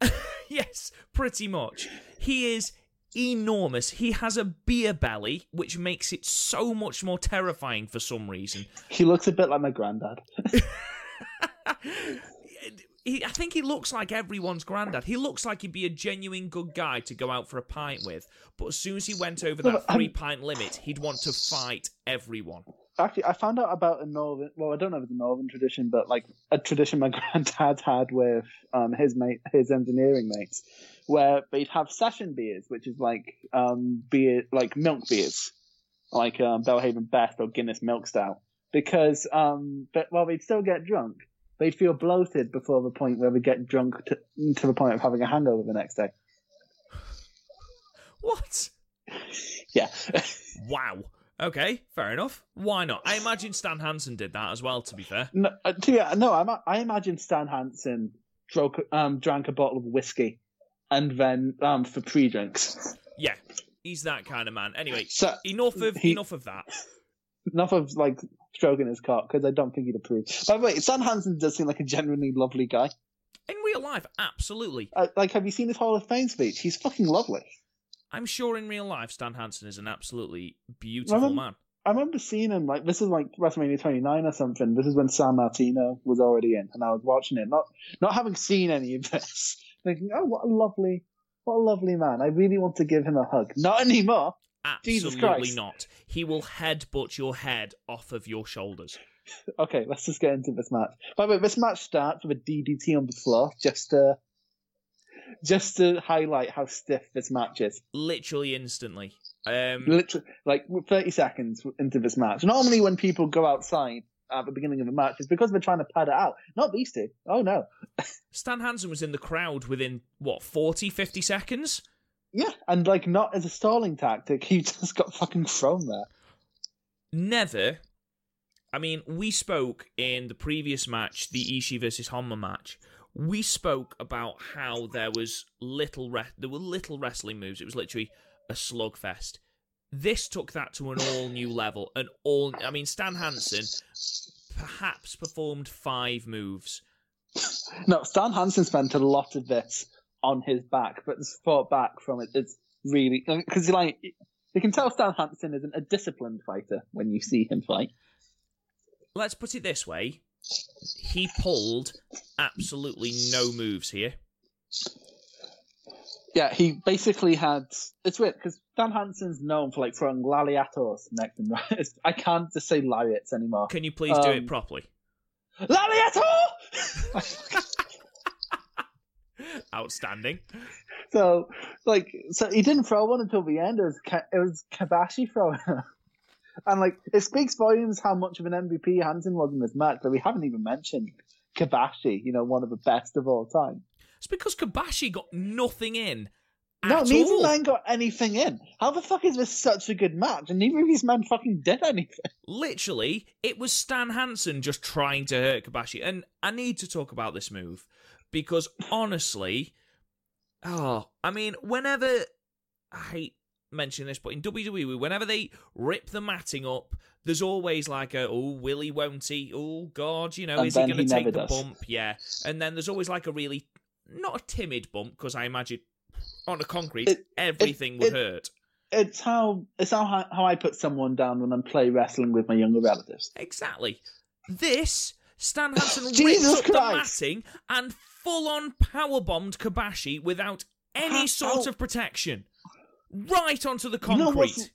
yes, pretty much. He is enormous. He has a beer belly, which makes it so much more terrifying for some reason. he looks a bit like my granddad. He, I think he looks like everyone's granddad. He looks like he'd be a genuine good guy to go out for a pint with, but as soon as he went over that three pint limit, he'd want to fight everyone. Actually, I found out about a northern. Well, I don't know if it's a northern tradition, but like a tradition my granddad had with um, his mate, his engineering mates, where they'd have session beers, which is like um, beer, like milk beers, like um, Belhaven Best or Guinness Milk Stout. because um, but while they'd still get drunk, they'd feel bloated before the point where they get drunk to, to the point of having a hangover the next day. What? Yeah. Wow. Okay, fair enough. Why not? I imagine Stan Hansen did that as well. To be fair, no, uh, to, yeah, no, I, I imagine Stan Hansen drank, um, drank a bottle of whiskey and then um, for pre-drinks. yeah, he's that kind of man. Anyway, So enough of he- enough of that. enough of like stroking his cock because I don't think he'd approve. By the way, Stan Hansen does seem like a genuinely lovely guy. In real life, absolutely. Uh, like, have you seen his Hall of Fame speech? He's fucking lovely. I'm sure in real life, Stan Hansen is an absolutely beautiful Remember- man. I remember seeing him like this is like WrestleMania 29 or something. This is when Sammartino was already in, and I was watching it, not not having seen any of this, thinking, "Oh, what a lovely, what a lovely man! I really want to give him a hug." Not anymore. Absolutely not. He will headbutt your head off of your shoulders. Okay, let's just get into this match. By the way, this match starts with a DDT on the floor, just to just to highlight how stiff this match is. Literally instantly. Um, Literally, like 30 seconds into this match. Normally, when people go outside at the beginning of a match, it's because they're trying to pad it out. Not these two. Oh no. Stan Hansen was in the crowd within, what, 40, 50 seconds? Yeah, and like not as a stalling tactic, he just got fucking thrown there. Never. I mean, we spoke in the previous match, the Ishii versus Honma match. We spoke about how there was little re- there were little wrestling moves. It was literally a slugfest. This took that to an all new level. An all I mean, Stan Hansen perhaps performed five moves. No, Stan Hansen spent a lot of this on his back, but has fought back from it. It's really because like you can tell Stan Hansen isn't a disciplined fighter when you see him fight. Let's put it this way: he pulled absolutely no moves here. Yeah, he basically had. It's weird because Stan Hansen's known for like throwing lariatos next and right. I can't just say lariats anymore. Can you please do Um, it properly? Lariato! Outstanding. so, like, so he didn't throw one until the end. It was it was Kobashi throwing her. And like, it speaks volumes how much of an MVP Hansen was in this match, but we haven't even mentioned Kobashi. You know, one of the best of all time. It's because Kobashi got nothing in. No, neither all. man got anything in. How the fuck is this such a good match? And neither of these men fucking did anything. Literally, it was Stan Hansen just trying to hurt Kobashi. And I need to talk about this move because honestly, oh, I mean, whenever I hate mentioning this, but in WWE, whenever they rip the matting up, there's always like a oh, will he, won't he? Oh God, you know, And is he going to take the does. bump? Yeah, and then there's always like a really not a timid bump because I imagine on the concrete It- everything would it- hurt. It's how it's how how I put someone down when I'm play wrestling with my younger relatives. Exactly. This, Stan Hansen ripped up Christ. the matting and full on power bombed Kobashi without any sort of protection. Right onto the concrete.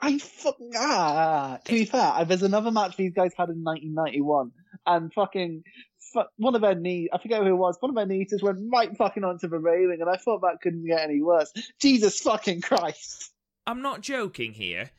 I fucking ah. To be fair, there's another match these guys had in 1991, and fucking fu- one of their knees. I forget who it was. One of their knees just went right fucking onto the railing, and I thought that couldn't get any worse. Jesus fucking Christ! I'm not joking here.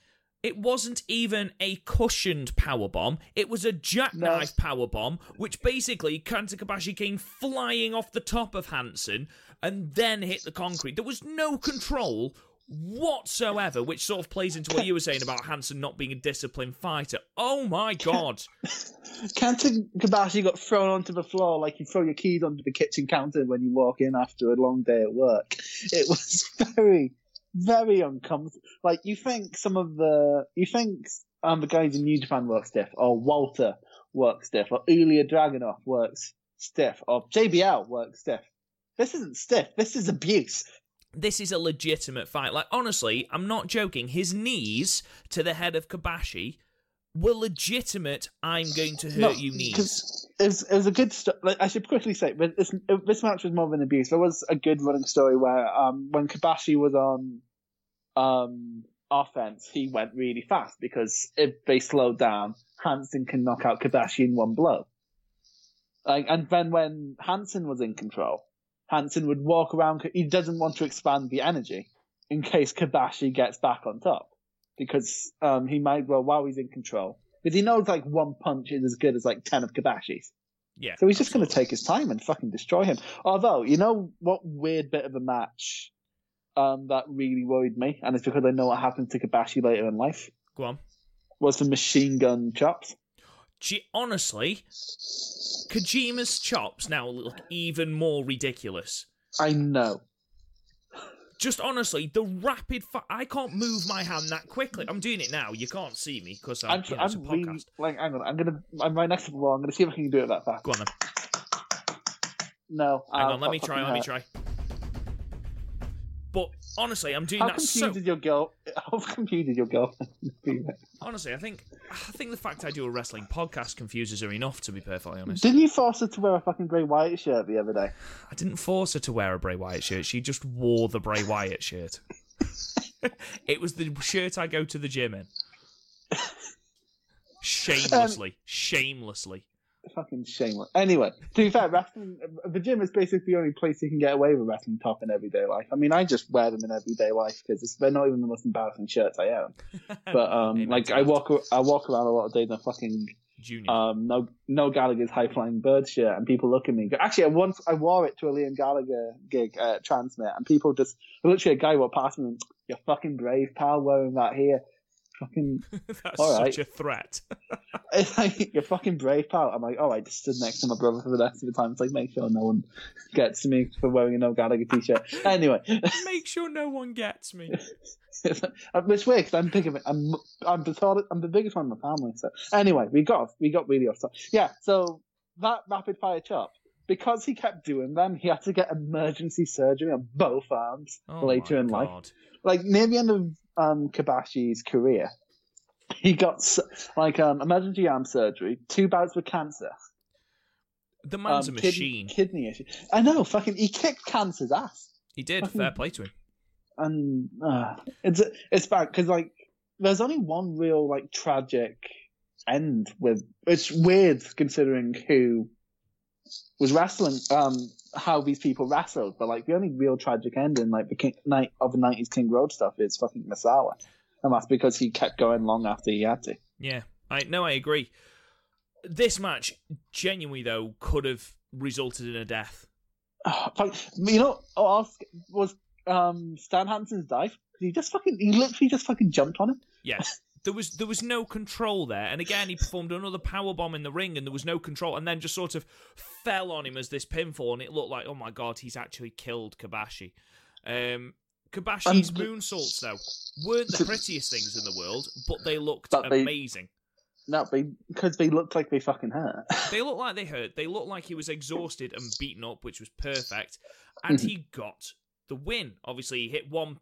It wasn't even a cushioned power bomb. It was a jackknife power bomb, which basically Kenta Kobashi came flying off the top of Hansen and then hit the concrete. There was no control whatsoever, which sort of plays into what you were saying about Hansen not being a disciplined fighter. Oh my god. Kenta Kobashi got thrown onto the floor like you throw your keys onto the kitchen counter when you walk in after a long day at work. It was very, very uncomfortable. Like you think some of the, you think um the guys in New Japan work stiff, or Walter works stiff, or Ilya Dragunov works stiff, or JBL works stiff. This isn't stiff. This is abuse. This is a legitimate fight. Like, honestly, I'm not joking. His knees to the head of Kobashi were legitimate, I'm going to hurt No, you knees. It was, it was a good story. Like, I should quickly say, but this this match was more of an abuse. There was a good running story where um, when Kobashi was on um, offense, he went really fast because if they slowed down, Hansen can knock out Kobashi in one blow. Like, and then when Hansen was in control, Hansen would walk around. He doesn't want to expand the energy in case Kobashi gets back on top because um, he might well, while he's in control, because he knows like one punch is as good as like ten of Kobashi's. Yeah. So he's just going to take his time and fucking destroy him. Although, you know what weird bit of a match um, that really worried me, and it's because I know what happened to Kobashi later in life, Go on. was the machine gun chops. Gee, honestly, Kojima's chops now look even more ridiculous. I know. Just honestly, the rapid fi- I can't move my hand that quickly. I'm doing it now. You can't see me because I'm, I'm, you know, I'm really, podcast. like, hang on, I'm gonna, I'm right next to the wall. I'm gonna see if I can do it that fast. Go on then. No, Hang uh, on, let me try. Let me try. But honestly, I'm doing How that confused so. your girl? How confused did your girlfriend? Honestly, I think I think the fact I do a wrestling podcast confuses her enough. To be perfectly honest, Didn't you force her to wear a fucking Bray Wyatt shirt the other day? I didn't force her to wear a Bray Wyatt shirt. She just wore the Bray Wyatt shirt. it was the shirt I go to the gym in. Shamelessly, shamelessly. Fucking shameless. Anyway, to be fair, wrestling, the gym is basically the only place you can get away with wrestling top in everyday life. I mean, I just wear them in everyday life because they're not even the most embarrassing shirts I own. But um, like I walk, I walk around a lot of days in a fucking Junior. um, no, Noel Gallagher's high flying bird shirt, and people look at me. Actually, I once I wore it to a Liam Gallagher gig at TRNSMT, and people just literally a guy walked past me. and, You're fucking brave, pal, wearing that here. Fucking, That's all such a threat. it's like you're fucking brave, pal. I'm like, all right, just stood next to my brother for the rest of the time. It's like make sure no one gets to me for wearing a Noel Gallagher t-shirt. Anyway, Make sure no one gets me. Uh, it's weird because I'm big of it. I'm I'm the I'm the biggest one in my family. So anyway, we got we got really off topic. Yeah, so that rapid fire chop because he kept doing them, he had to get emergency surgery on both arms Oh later in life. Like near the end of um, Kobashi's career, he got like um, emergency arm surgery, two bouts with cancer, The man's um, a kid- machine. kidney issue. I know, fucking, he kicked cancer's ass. He did. fucking- Fair play to him. and uh, it's it's bad because like there's only one real like tragic end with it's weird considering who was wrestling um how these people wrestled but like the only real tragic ending like the king, night of the 90s king road stuff is fucking Misawa and that's because he kept going long after he had to Yeah, I no, I agree. This match, genuinely though, could have resulted in a death. Oh, like, you know was um Stan Hansen's dive he just fucking he literally just fucking jumped on him Yes. There was there was no control there, and again he performed another power bomb in the ring, and there was no control, and then just sort of fell on him as this pinfall, and it looked like, oh my god, he's actually killed Kobashi. Um, Kobashi's And- moonsaults though weren't the prettiest things in the world, but they looked But they- amazing. no because they looked like they fucking hurt They looked like they hurt. They looked like he was exhausted and beaten up, which was perfect. And Mhm. he got the win. Obviously, he hit one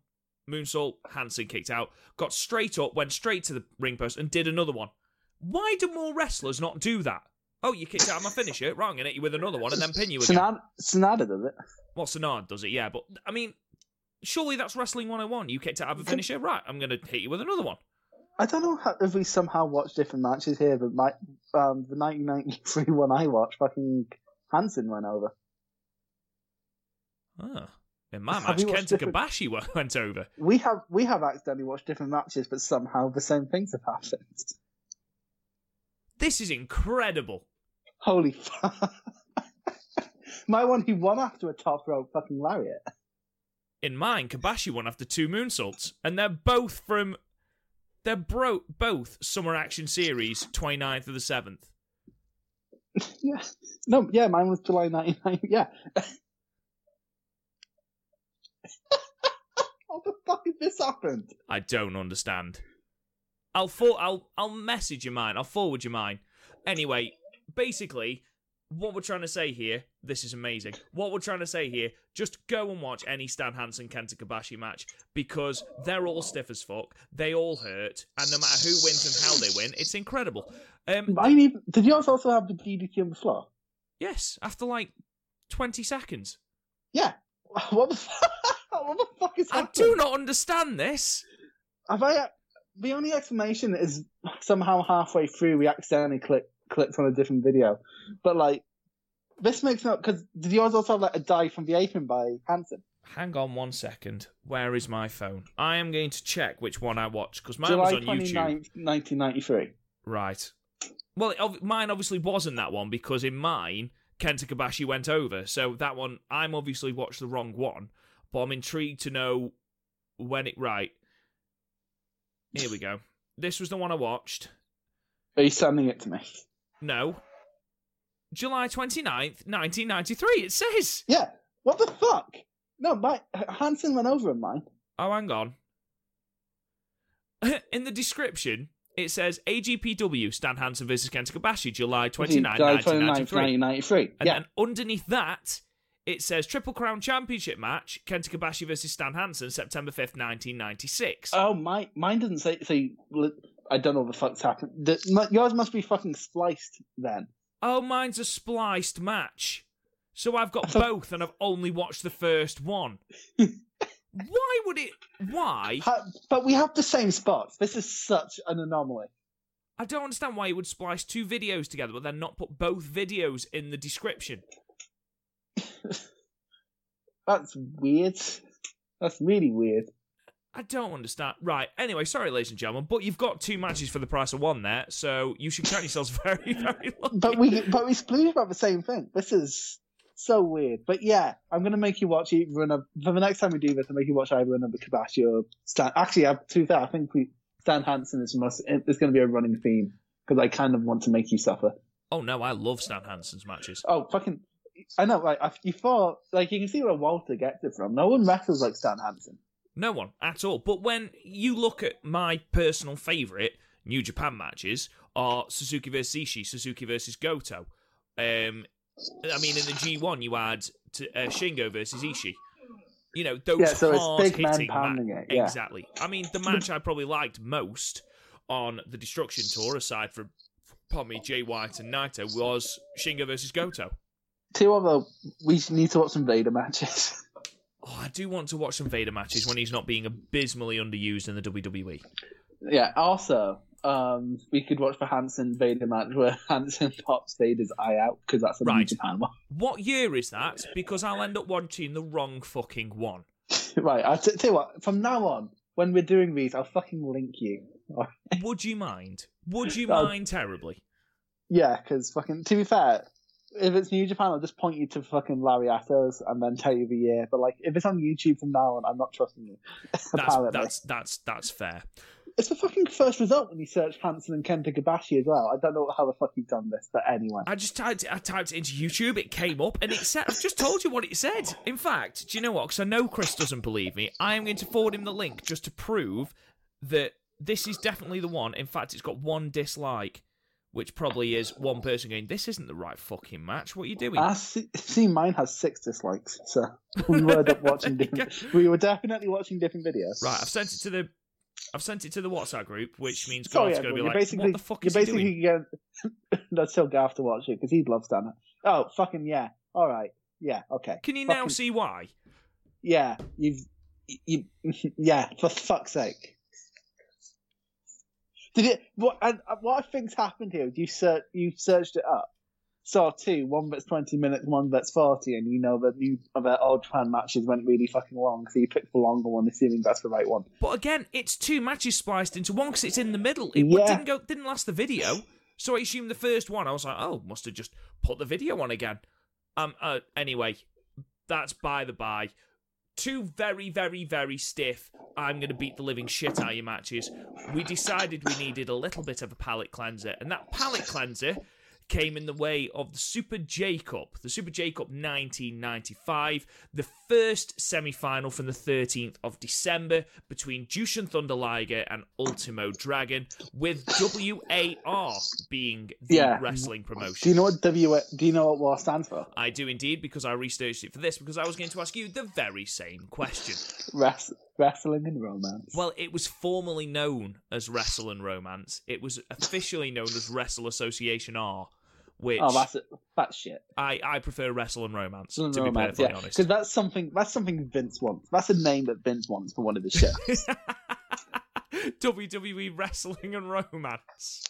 moonsault, Hansen kicked out, got straight up, went straight to the ring post, and did another one. Why do more wrestlers not do that? Oh, you kicked out my finisher, wrong, and hit you with another one, and then pin you again. Sonada, Sonada does it. Well, Sonard does it, yeah, but I mean, surely that's wrestling 101. You kicked out of a finisher, right? I'm going to hit you with another one. I don't know how, if we somehow watch different matches here, but my um, the 1993 one I watched, fucking Hansen went over. Ah. In my match, Kenta different- Kobashi went- over. We have we have accidentally watched different matches, but somehow the same things have happened. This is incredible. Holy fuck! my one, he won after a top rope fucking lariat. In mine, Kobashi won after two moonsaults, and they're both from. They're bro- both Summer Action Series 29th of the 7th. yeah, no, yeah, mine was July 99. Yeah. How the fuck did this happen? I don't understand. I'll for- I'll I'll message you mine. I'll forward you mine. Anyway, basically, what we're trying to say here, this is amazing. What we're trying to say here, just go and watch any Stan Hansen Kenta Kobashi match because they're all stiff as fuck. They all hurt, and no matter who wins and how they win, it's incredible. Um, I need. Did yours also have the DDT on the floor? yes, after like twenty seconds. Yeah. What the fuck? What the fuck is I do not understand this. Have I? The only explanation is somehow halfway through we accidentally click, clicked on a different video, but like this makes no because did yours also have like a die from the apron by Hansen? Hang on one second. Where is my phone? I am going to check which one I watched because mine July was on YouTube. 1993. Right. Well, it, mine obviously wasn't that one because in mine, Kenta Kobashi went over. So that one, I'm obviously watched the wrong one, but I'm intrigued to know when it. Right. Here we go. This was the one I watched. Are you sending it to me? No. July 29th, 1993, it says. Yeah. What the fuck? No, my Hansen went over in mine. Oh, hang on. In the description, it says AJPW Stan Hansen versus Kenta Kobashi, July 29, July 1993. 1993. And Yeah. then underneath that, it says Triple Crown Championship match, Kenta Kobashi versus Stan Hansen, September 5th, 1996. Oh, my, mine doesn't say. say I don't know what the fuck's happened. The, yours must be fucking spliced then. oh, mine's a spliced match. So I've got both and I've only watched the first one. Why would it. Why? But we have the same spots. This is such an anomaly. I don't understand why you would splice two videos together but then not put both videos in the description. That's weird. That's really weird. I don't understand. Right. Anyway, sorry, ladies and gentlemen, but you've got two matches for the price of one there, so you should count yourselves very, very lucky. But we but we split about the same thing. This is so weird. But yeah, I'm gonna make you watch either another for the next time we do this. I'll make you watch either another Kobashi or Stan. Actually, I have two. I think we Stan Hansen is must. It's gonna be a running theme because I kind of want to make you suffer. Oh no, I love Stan Hansen's matches. Oh fucking! I know. Like I, you thought, like you can see where Walter gets it from. No one wrestles like Stan Hansen. No one at all. But when you look at my personal favourite New Japan matches are Suzuki versus Ishii, Suzuki versus Goto. Um, I mean, in the G1 you had to, uh, Shingo versus Ishii. You know those Yeah, so it's hard hitting pounding it, yeah. Exactly. I mean, the match I probably liked most on the Destruction Tour, aside from pardon me, Jay White and Naito, was Shingo versus Goto. Two other. We need to watch some Vader matches. Oh, I do want to watch some Vader matches when he's not being abysmally underused in the. WWE. Yeah. Also, um, we could watch the Hansen Vader match where Hansen pops Vader's eye out because that's a New Right. Japan one. What year is that? Because I'll end up watching the wrong fucking one. right. I t- tell you what. From now on, when we're doing these, I'll fucking link you. Would you mind? Would you mind terribly? yeah, because fucking. To be fair, if it's New Japan, I'll just point you to fucking Lariatos and then tell you the year. But like, if it's on YouTube from now on, I'm not trusting you. That's that's that's that's fair. It's the fucking first result when you search Hansen and Kenta Kobashi as well. I don't know how the fuck you've done this, but anyway. I just typed I typed it into YouTube. It came up and it said. I've just told you what it said. In fact, do you know what? Because I know Chris doesn't believe me. I am going to forward him the link just to prove that this is definitely the one. In fact, it's got one dislike, which probably is one person going, "This isn't the right fucking match. What are you doing?" I see, see, mine has six dislikes, so we were watching different. We were definitely watching different videos. Right, I've sent it to the. I've sent it to the WhatsApp group, which means Sorry, God's going to be like, basically, "What the fuck you're is he basically doing?" going. Let's tell Gav to watch it because he'd love Stan. Oh, fucking yeah! All right, yeah, okay, Can you now see why? yeah. You've, you, yeah. For fuck's sake. Did it? What? And uh, what I think's happened here? You search, you searched it up. Saw two, one that's twenty minutes, one that's forty, and you know that new the old fan matches went really fucking long, so you picked the longer one, assuming that's the right one. But again, it's two matches spliced into one because it's in the middle. It Yeah. didn't go, didn't last the video, so I assumed the first one. I was like, oh, must have just put the video on again. Um. Uh. Anyway, that's by the by. Two very, very, very stiff. I'm going to beat the living shit out of your matches. We decided we needed a little bit of a palate cleanser, and that palate cleanser came in the way of the Super J Cup, the Super J Cup 1995, the first semi final from the 13th of December between Jushin Thunder Liger and Ultimo Dragon, with WAR being the Yeah. wrestling Do you promotion. know what W? Do you know what WAR stands for? I do indeed because I researched it for this because I was going to ask you the very same question. Res- wrestling and romance. Well, it was formerly known as Wrestle and Romance. It was officially known as Wrestle Association R, which oh, that's. That's shit. I, I prefer Wrestle and Romance, to be perfectly yeah. honest. Because that's something. That's something Vince wants. That's a name that Vince wants for one of his shows. WWE Wrestling and Romance.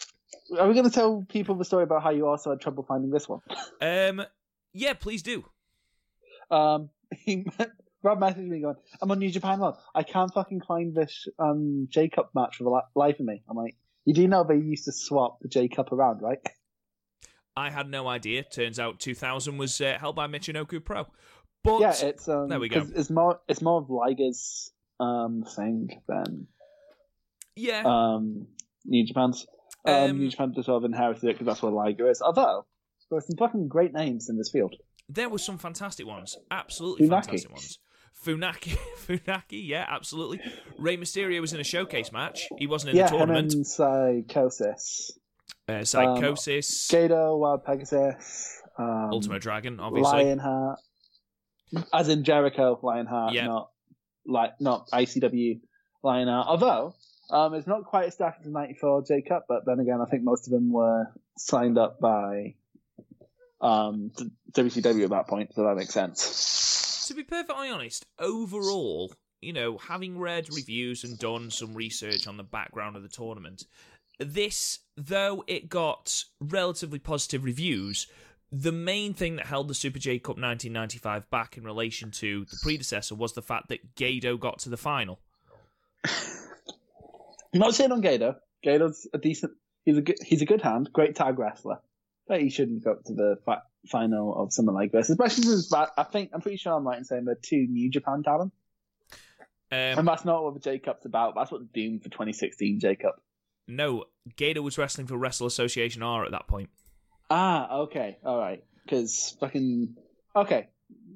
Are we going to tell people the story about how you also had trouble finding this one? Um, yeah, please do. Um, he, Rob messaged me going, "I'm on New Japan World. I can't fucking find this um J Cup match for the life of me." I'm like, You do know they used to swap the J Cup around, right? I had no idea. Turns out 2000 was uh, held by Michinoku Pro. But yeah, it's um, there we go. It's more it's more of Liger's um thing than yeah, um New Japan's. Um, Um, New Japan just sort of inherited it because that's where Liger is. Although there are some fucking great names in this field. there were some fantastic ones. Absolutely Funaki. fantastic ones. Funaki, Funaki, yeah, absolutely. Rey Mysterio was in a showcase match. He wasn't in yeah, the tournament. him and Psicosis, Uh, Psicosis, Gedo, Wild Pegasus, um, Ultimo Dragon, obviously. Lionheart, as in Jericho Lionheart, Yeah. not like not ICW Lionheart. Although um, it's not quite as stacked as '94 J Cup, but then again, I think most of them were signed up by um, WCW at that point, so that makes sense. To be perfectly honest, overall, you know, having read reviews and done some research on the background of the tournament, this, though it got relatively positive reviews, the main thing that held the Super J Cup 1995 back in relation to the predecessor was the fact that Gedo got to the final. I'm not saying on Gedo. Gedo's a decent. He's a good. He's a good hand. Great tag wrestler. But he shouldn't go to the fi- final of something like this, especially since I think I'm pretty sure I'm right in saying they're two New Japan talent, Um, and that's not what the J Cup's about. That's what Doom for 2016 J Cup. No, Gedo was wrestling for Wrestle Association R at that point. Ah, okay, all right. Because fucking okay,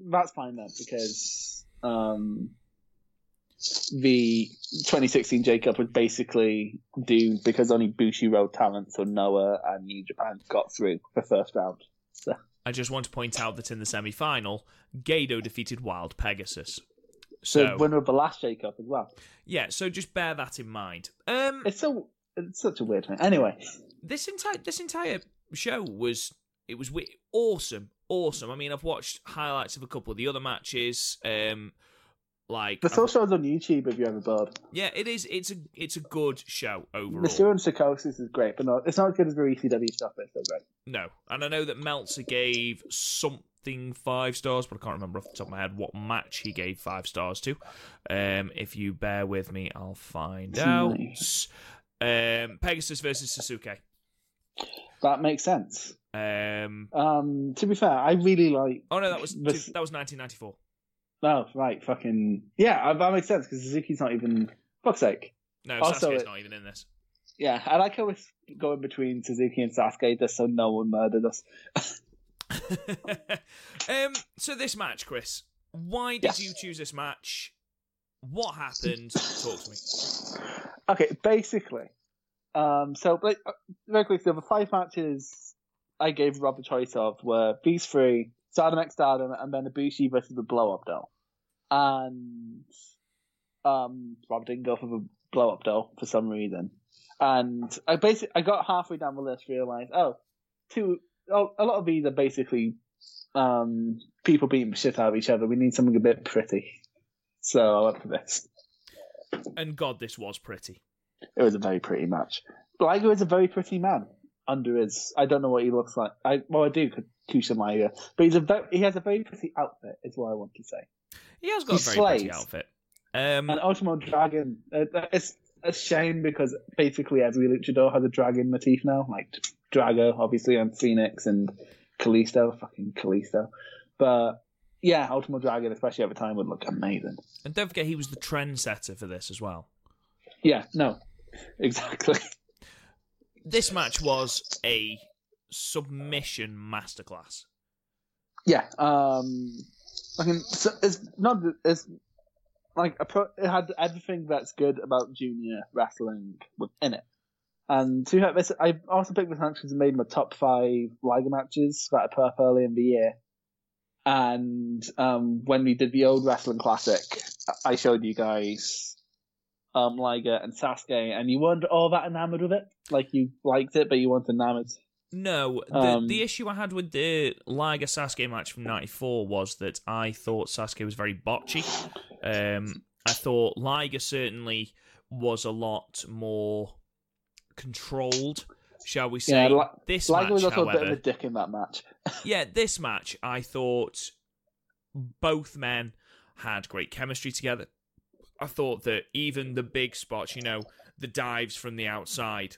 that's fine then. Because um, the 2016 J Cup was basically doomed because only Bushiroad talent, so Noah and New Japan got through the first round. So I just want to point out that in the semi final, Gedo defeated Wild Pegasus. the So, winner of the last J Cup as well. yeah, so just bear that in mind. Um, It's so it's such a weird thing. Anyway, this entire this entire show was it was wi- awesome, awesome. I mean, I've watched highlights of a couple of the other matches. Um, like the still shows on YouTube if you're ever bored. yeah, it is. It's a it's a good show overall. Mysterio and Psicosis is great, but no, it's not as good as the ECW stuff. But it's still great. No, and I know that Meltzer gave something five stars, but I can't remember off the top of my head what match he gave five stars to. Um, if you bear with me, I'll find out. Nice. Um, Pegasus versus Sasuke. That makes sense. Um, Um, to be fair, I really like. oh no, that was This- that was 1994. Oh, right, fucking yeah, uh, that makes sense because Suzuki's not even fuck's sake. No, Also, Sasuke's it- not even in this. Yeah, I like how it's going between Suzuki and Sasuke just so no one murdered us. um, so this match, Chris, why did Yes. you choose this match? What happened? Talk to me. Okay, basically, um, so like, uh, very quickly, the five matches I gave Rob the choice of were these three: Stardom X Stardom, and then Ibushi versus the Blow Up Doll. And um, Rob didn't go for the Blow Up Doll for some reason. And I basically I got halfway down the list, realized oh, two oh, a lot of these are basically um, people beating shit out of each other. We need something a bit pretty, so I went for this. And God, this was pretty. It was a very pretty match. Liger is a very pretty man under his. I don't know what he looks like. I well, I do Kusha Liger, but he's a very, he has a very pretty outfit. Is what I want to say. He has got He a very pretty outfit. Um, And Ultimo Dragon. Uh, it's a shame because basically every luchador has a dragon motif now, like Drago, obviously, and Phoenix and Kalisto, fucking Kalisto. But yeah, Ultimo Dragon, especially over time, would look amazing. and don't forget, he was the trendsetter for this as well. Yeah, no, exactly. This match was a submission masterclass. Yeah, um, I mean, so it's not it's like a pro, it had everything that's good about junior wrestling within it. And to have this, I also picked this match because it made my top five Liger matches that I put up early in the year. And um, when we did the old wrestling classic, I showed you guys um, Liger and Sasuke, and you weren't all that enamored with it. Like you liked it, but you weren't enamored. No, the, Um, the issue I had with the Liger Sasuke match from '94 was that I thought Sasuke was very botchy. Um, I thought Liger certainly was a lot more controlled, shall we say? Yeah, Li- this Liger match, was also however, a bit of a dick in that match. yeah, this match, I thought both men had great chemistry together. I thought that even the big spots, you know, the dives from the outside,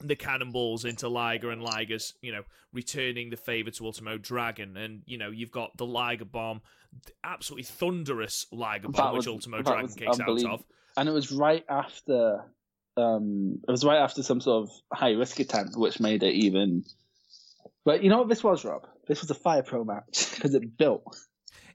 the cannonballs into Liger and Liger's, you know, returning the favor to Ultimo Dragon. And, you know, you've got the Liger bomb, the absolutely thunderous Liger bomb, which Ultimo Dragon kicks out of. and it was right after um it was right after some sort of high risk attempt which made it even but you know what this was rob this was a fire pro match because it built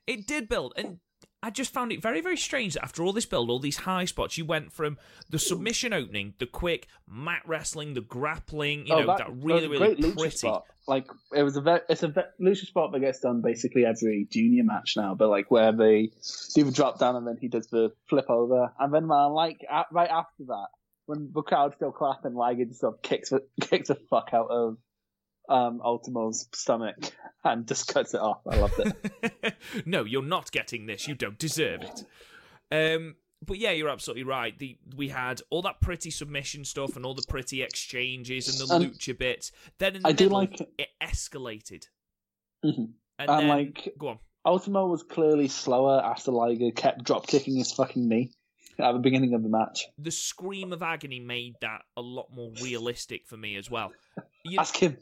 It did build, and I just found it very, very strange that after all this build, all these high spots, you went from the submission opening, the quick mat wrestling, the grappling, you Oh, know, that, was really, really pretty. spot. like it was a ve- it's a ve- lucha spot that gets done basically every junior match now but like where they do the drop down and then he does the flip over and then man like a right after that when the crowd's still clapping Liger just sort of kicks the- kicks the fuck out of um Ultimo's stomach and just cuts it off I loved it no, you're not getting this. You don't deserve it. Um, but yeah, you're absolutely right. The we had all that pretty submission stuff and all the pretty exchanges and the Um, lucha bits. Then in the I do like- it escalated. Mhm. And, And, then, like- go on. Ultimo was clearly slower after Liger kept drop kicking his fucking knee at the beginning of the match. The scream of agony made that a lot more realistic for me as well. You, Ask him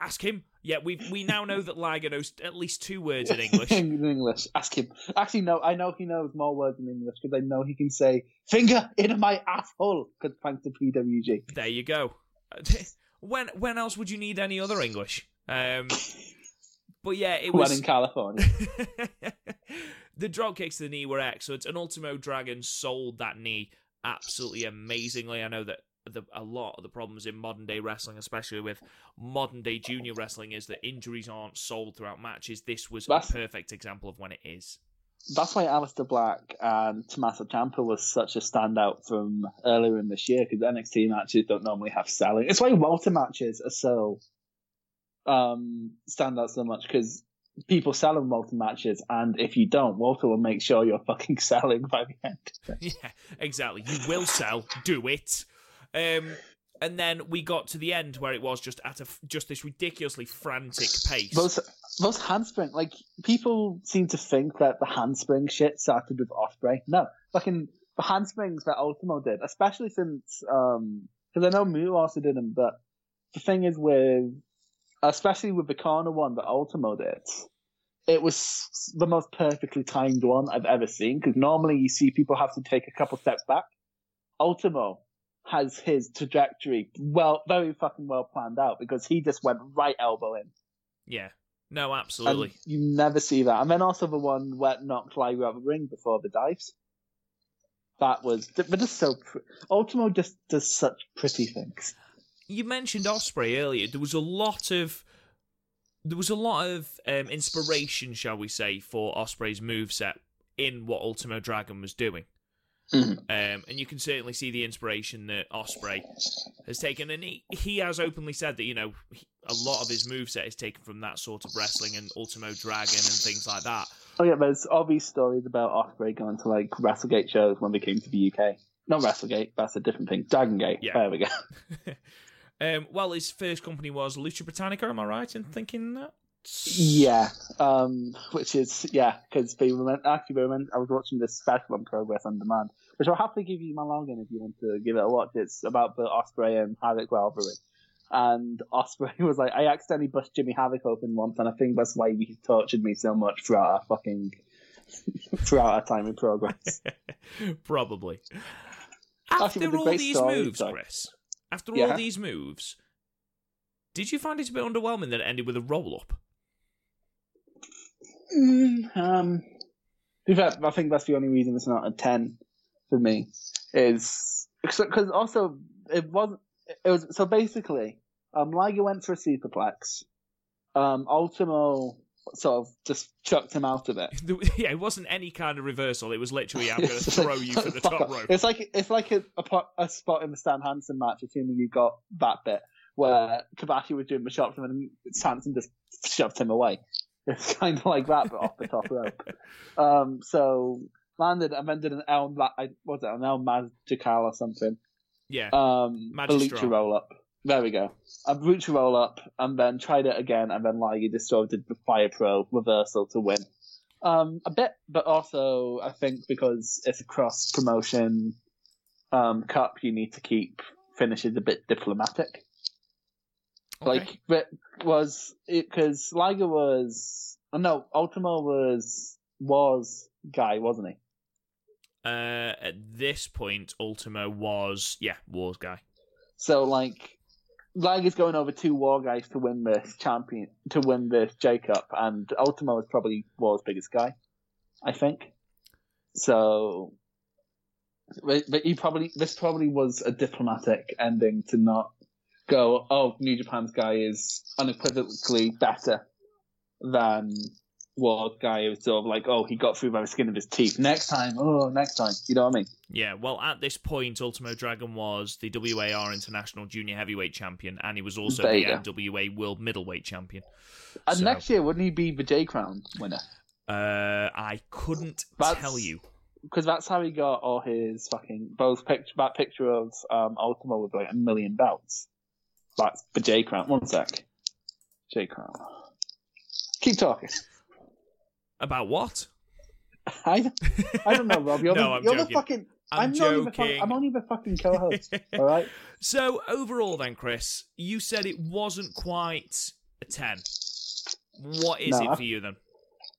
ask him. Yeah, we we now know that Liger knows at least two words in English. in English. Ask him. Actually, no, I know he knows more words in English because I know he can say "finger in my asshole" because thanks to PWG. there you go. When when else would you need any other English? Um, but yeah, it When was in California. the drop kicks to the knee were excellent, and Ultimo Dragon sold that knee absolutely amazingly. I know that the, a lot of the problems in modern day wrestling, especially with modern day junior wrestling, is that injuries aren't sold throughout matches. This was That's- a perfect example of when it is. That's why Aleister Black and Tommaso Ciampa was such a standout from earlier in this year because NXT matches don't normally have selling. It's why Walter matches are so um, stand out so much because people sell in Walter matches, and if you don't, Walter will make sure you're fucking selling by the end. yeah, exactly. You will sell. Do it. Um, and then we got to the end where it was just at a just this ridiculously frantic pace. Those those handspring, like people seem to think that the handspring shit started with Osprey. No, fucking the handsprings that Ultimo did, especially since um because I know Mu also did them, but the thing is with especially with the corner one that Ultimo did, it was the most perfectly timed one I've ever seen. Because normally you see people have to take a couple steps back. Ultimo has his trajectory well, very fucking well planned out because he just went right elbow in. yeah, no, And absolutely. you never see that. And then also the one where it knocked Liger out of the ring before the dives. That was, but just so. Ultimo just does such pretty things. You mentioned Osprey earlier. There was a lot of there was a lot of um, inspiration, shall we say, for Osprey's moveset in what Ultimo Dragon was doing. Mhm. Um, and you can certainly see the inspiration that Osprey has taken, and he, he has openly said that you know he, a lot of his moveset is taken from that sort of wrestling and Ultimo Dragon and things like that. Oh yeah, there's obvious stories about Osprey going to like WrestleGate shows when they came to the UK. Not WrestleGate, that's a different thing. Dragon Gate. Yeah. There we go. um, well, his first company was Lucha Britannia. Am I right in thinking that? Yeah, um, which is yeah, because they remember actually they remember, I was watching this special on Progress on Demand, which I'll happily give you my login if you want to give it a watch. It's about the Osprey and Havoc rivalry, and Osprey was like, I accidentally bust Jimmy Havoc open once, and I think that's why he tortured me so much throughout our fucking throughout our time in Progress. Probably. After all these moves. Chris, after Yeah. all these moves, did you find it a bit underwhelming that it ended with a roll up? Mm, um, in fact, I think that's the only reason it's not a ten for me. Is because also it wasn't. It was so basically. Um, Liger went for a superplex. Um, Ultimo sort of just chucked him out of it. yeah, it wasn't any kind of reversal. It was literally, I'm going to throw you for the top rope. It's like it's like a, a, a spot in the Stan Hansen match, assuming you got that bit where Kabashi was doing the shot from and Hansen just shoved him away. It's kind of like that, but off the top rope. Um, so landed and then did an El, what was it, an El Magical or something. Yeah. Um, a Magistral. lucha roll up. There we go. A lucha roll up, and then tried it again, and then Liger just sort of did the Fire Pro reversal to win. Um, a bit, but also I think because it's a cross promotion um, cup, you need to keep finishes a bit diplomatic. Okay. Like, but was it because Liger was oh, no Ultimo was was guy, wasn't he? Uh, at this point, Ultimo was yeah Wars guy. So like, Liger's going over two war guys to win this champion to win this J Cup, and Ultimo is probably War's biggest guy, I think. So, but, but he probably this probably was a diplomatic ending to not go. Oh, New Japan's guy is unequivocally better than War's guy. Was sort of like, oh, he got through by the skin of his teeth. Next time, oh, next time. You know what I mean? Yeah, well, at this point, Ultimo Dragon was the WAR International Junior Heavyweight Champion, and he was also There the. NWA World Middleweight Champion. And So- next year, wouldn't he be the J Crown winner? Uh, I couldn't That's- tell you. because that's how he got all his fucking both picture that picture of um Ultimo with like a million belts. That's the J Crown. One sec. J Crown. Keep talking. About what? I, I don't know, Rob. You're, No, the, I'm you're the fucking. I'm, not even the joking. fucking, I'm only the fucking co-host. all right. So overall, then, Chris, you said it wasn't quite a ten. What is No, it for you then?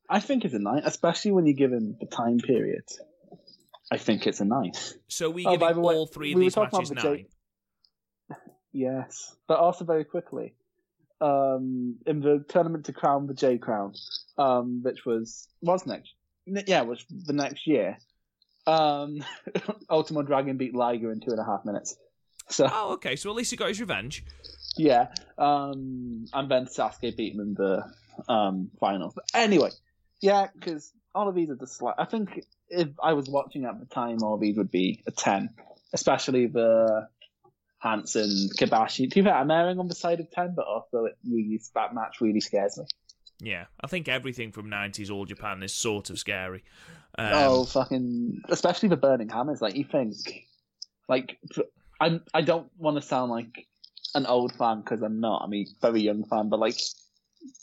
I think it's a nine, especially when you give him the time period. I think it's a nine. So we Oh, give the way, all three of we these matches nine. J- Yes, but also very quickly, um, in the tournament to crown the J Crown, um, which was was next, n- yeah, was the next year. Um, Ultimo Dragon beat Liger in two and a half minutes. So Oh, okay. So at least he got his revenge. yeah, um, and then Sasuke beat him in the um finals. But anyway, yeah, because all of these are just like I think if I was watching at the time, all of these would be a ten, especially the Hansen Kobashi. To be fair, I'm erring on the side of ten, but also it really that match really scares me. Yeah, I think everything from '90s All Japan is sort of scary. Um, oh, fucking! Especially the burning hammers. Like you think, like I'm. I don't want to sound like an old fan because I'm not. I mean, very young fan, but like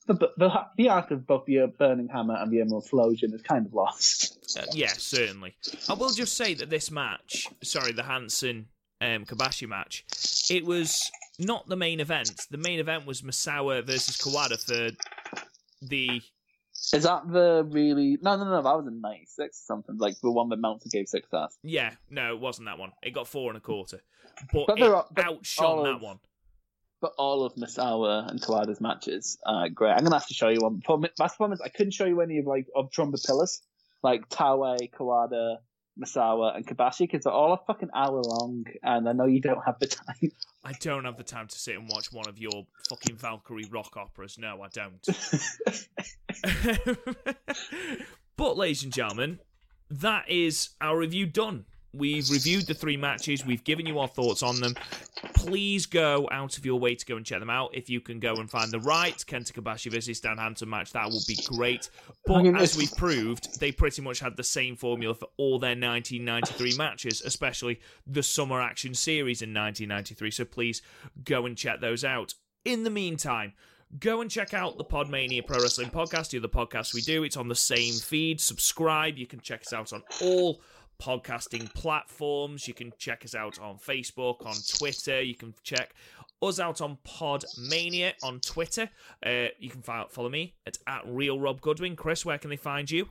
the the the art of both the burning hammer and the emerald flowsion is kind of lost. Uh, yeah, certainly. I will just say that this match, sorry, the Hansen um, Kobashi match, it was not the main event. The main event was Misawa versus Kawada for the. Is that the really? No, no, no. That was in '96 or something. Like the one that Meltzer gave six stars. Yeah, no, it wasn't that one. It got four and a quarter, but, But it are- but outshone that of- one. But all of Misawa and Kawada's matches are great. I'm gonna have to show you one. Problem- That's the problem is I couldn't show you any of like of Trumba pillars, like Taue, Kawada, Misawa, and Kobashi, because they're all a fucking hour long, and I know you don't have the time. I don't have the time to sit and watch one of your fucking Valkyrie rock operas. No, I don't. but, ladies and gentlemen, that is our review done. We've reviewed the three matches. We've given you our thoughts on them. Please go out of your way to go and check them out. If you can go and find the right Kenta Kobashi versus Dan Hansen match, that would be great. But I mean, as we've proved, they pretty much had the same formula for all their 1993 matches, especially the Summer Action Series in 1993. So please go and check those out. In the meantime, go and check out the Podmania Pro Wrestling Podcast, the other podcast we do. It's on the same feed. Subscribe. You can check us out on all podcasting platforms. You can check us out on Facebook, on Twitter. You can check us out on Podmania on Twitter. Uh, you can fo- follow me at, at Real Rob Goodwin. Chris, where can they find you?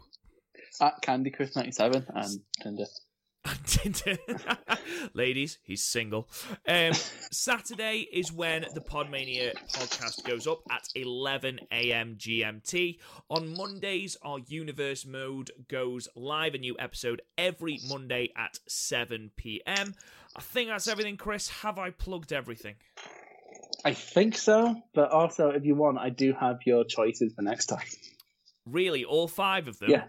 At Candy Chris ninety seven and Tinder. Ladies, he's single. Um, Saturday is when the Podmania podcast goes up at 11 a.m. GMT. On Mondays, our universe mode goes live. A new episode every Monday at 7 p.m. I think that's everything, Chris. Have I plugged everything? I think so, but also if you want, I do have your choices for next time. Really, all five of them? Yeah,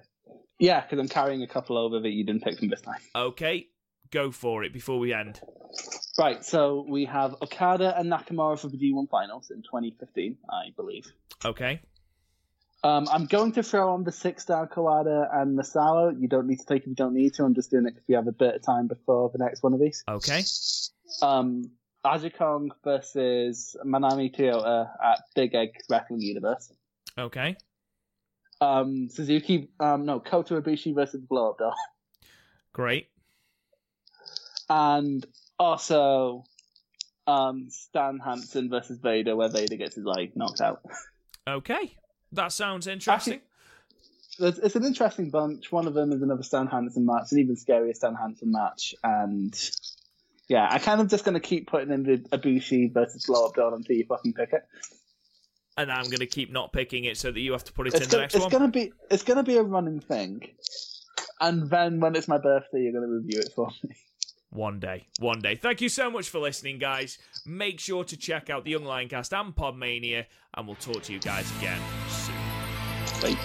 yeah, because I'm carrying a couple over that you didn't pick from this time. Okay, go for it before we end. Right, so we have Okada and Nakamura for the G1 Finals in 2015, I believe. Okay. Um, I'm going to throw on the six star Kawada and Misawa. You don't need to take it if you don't need to. I'm just doing it because we have a bit of time before the next one of these. Okay. Um, Aja Kong versus Manami Toyota at Big Egg Wrestling Universe. Okay. Um, Suzuki, um, no, Kota Ibushi versus Blow Up Doll. Great. And also, um, Stan Hansen versus Vader, where Vader gets his leg knocked out. Okay, that sounds interesting. It's, it's an interesting bunch. One of them is another Stan Hansen match, an even scarier Stan Hansen match, and yeah, I kind of just going to keep putting in the Ibushi versus Blow Up Doll until you fucking pick it. And I'm going to keep not picking it so that you have to put it It's, in the go- next it's one. gonna be it's gonna be a running thing, and then when it's my birthday, you're gonna review it for me. One day. One day. Thank you so much for listening, guys. Make sure to check out the Young Lion Cast and Podmania, and we'll talk to you guys again soon. Bye.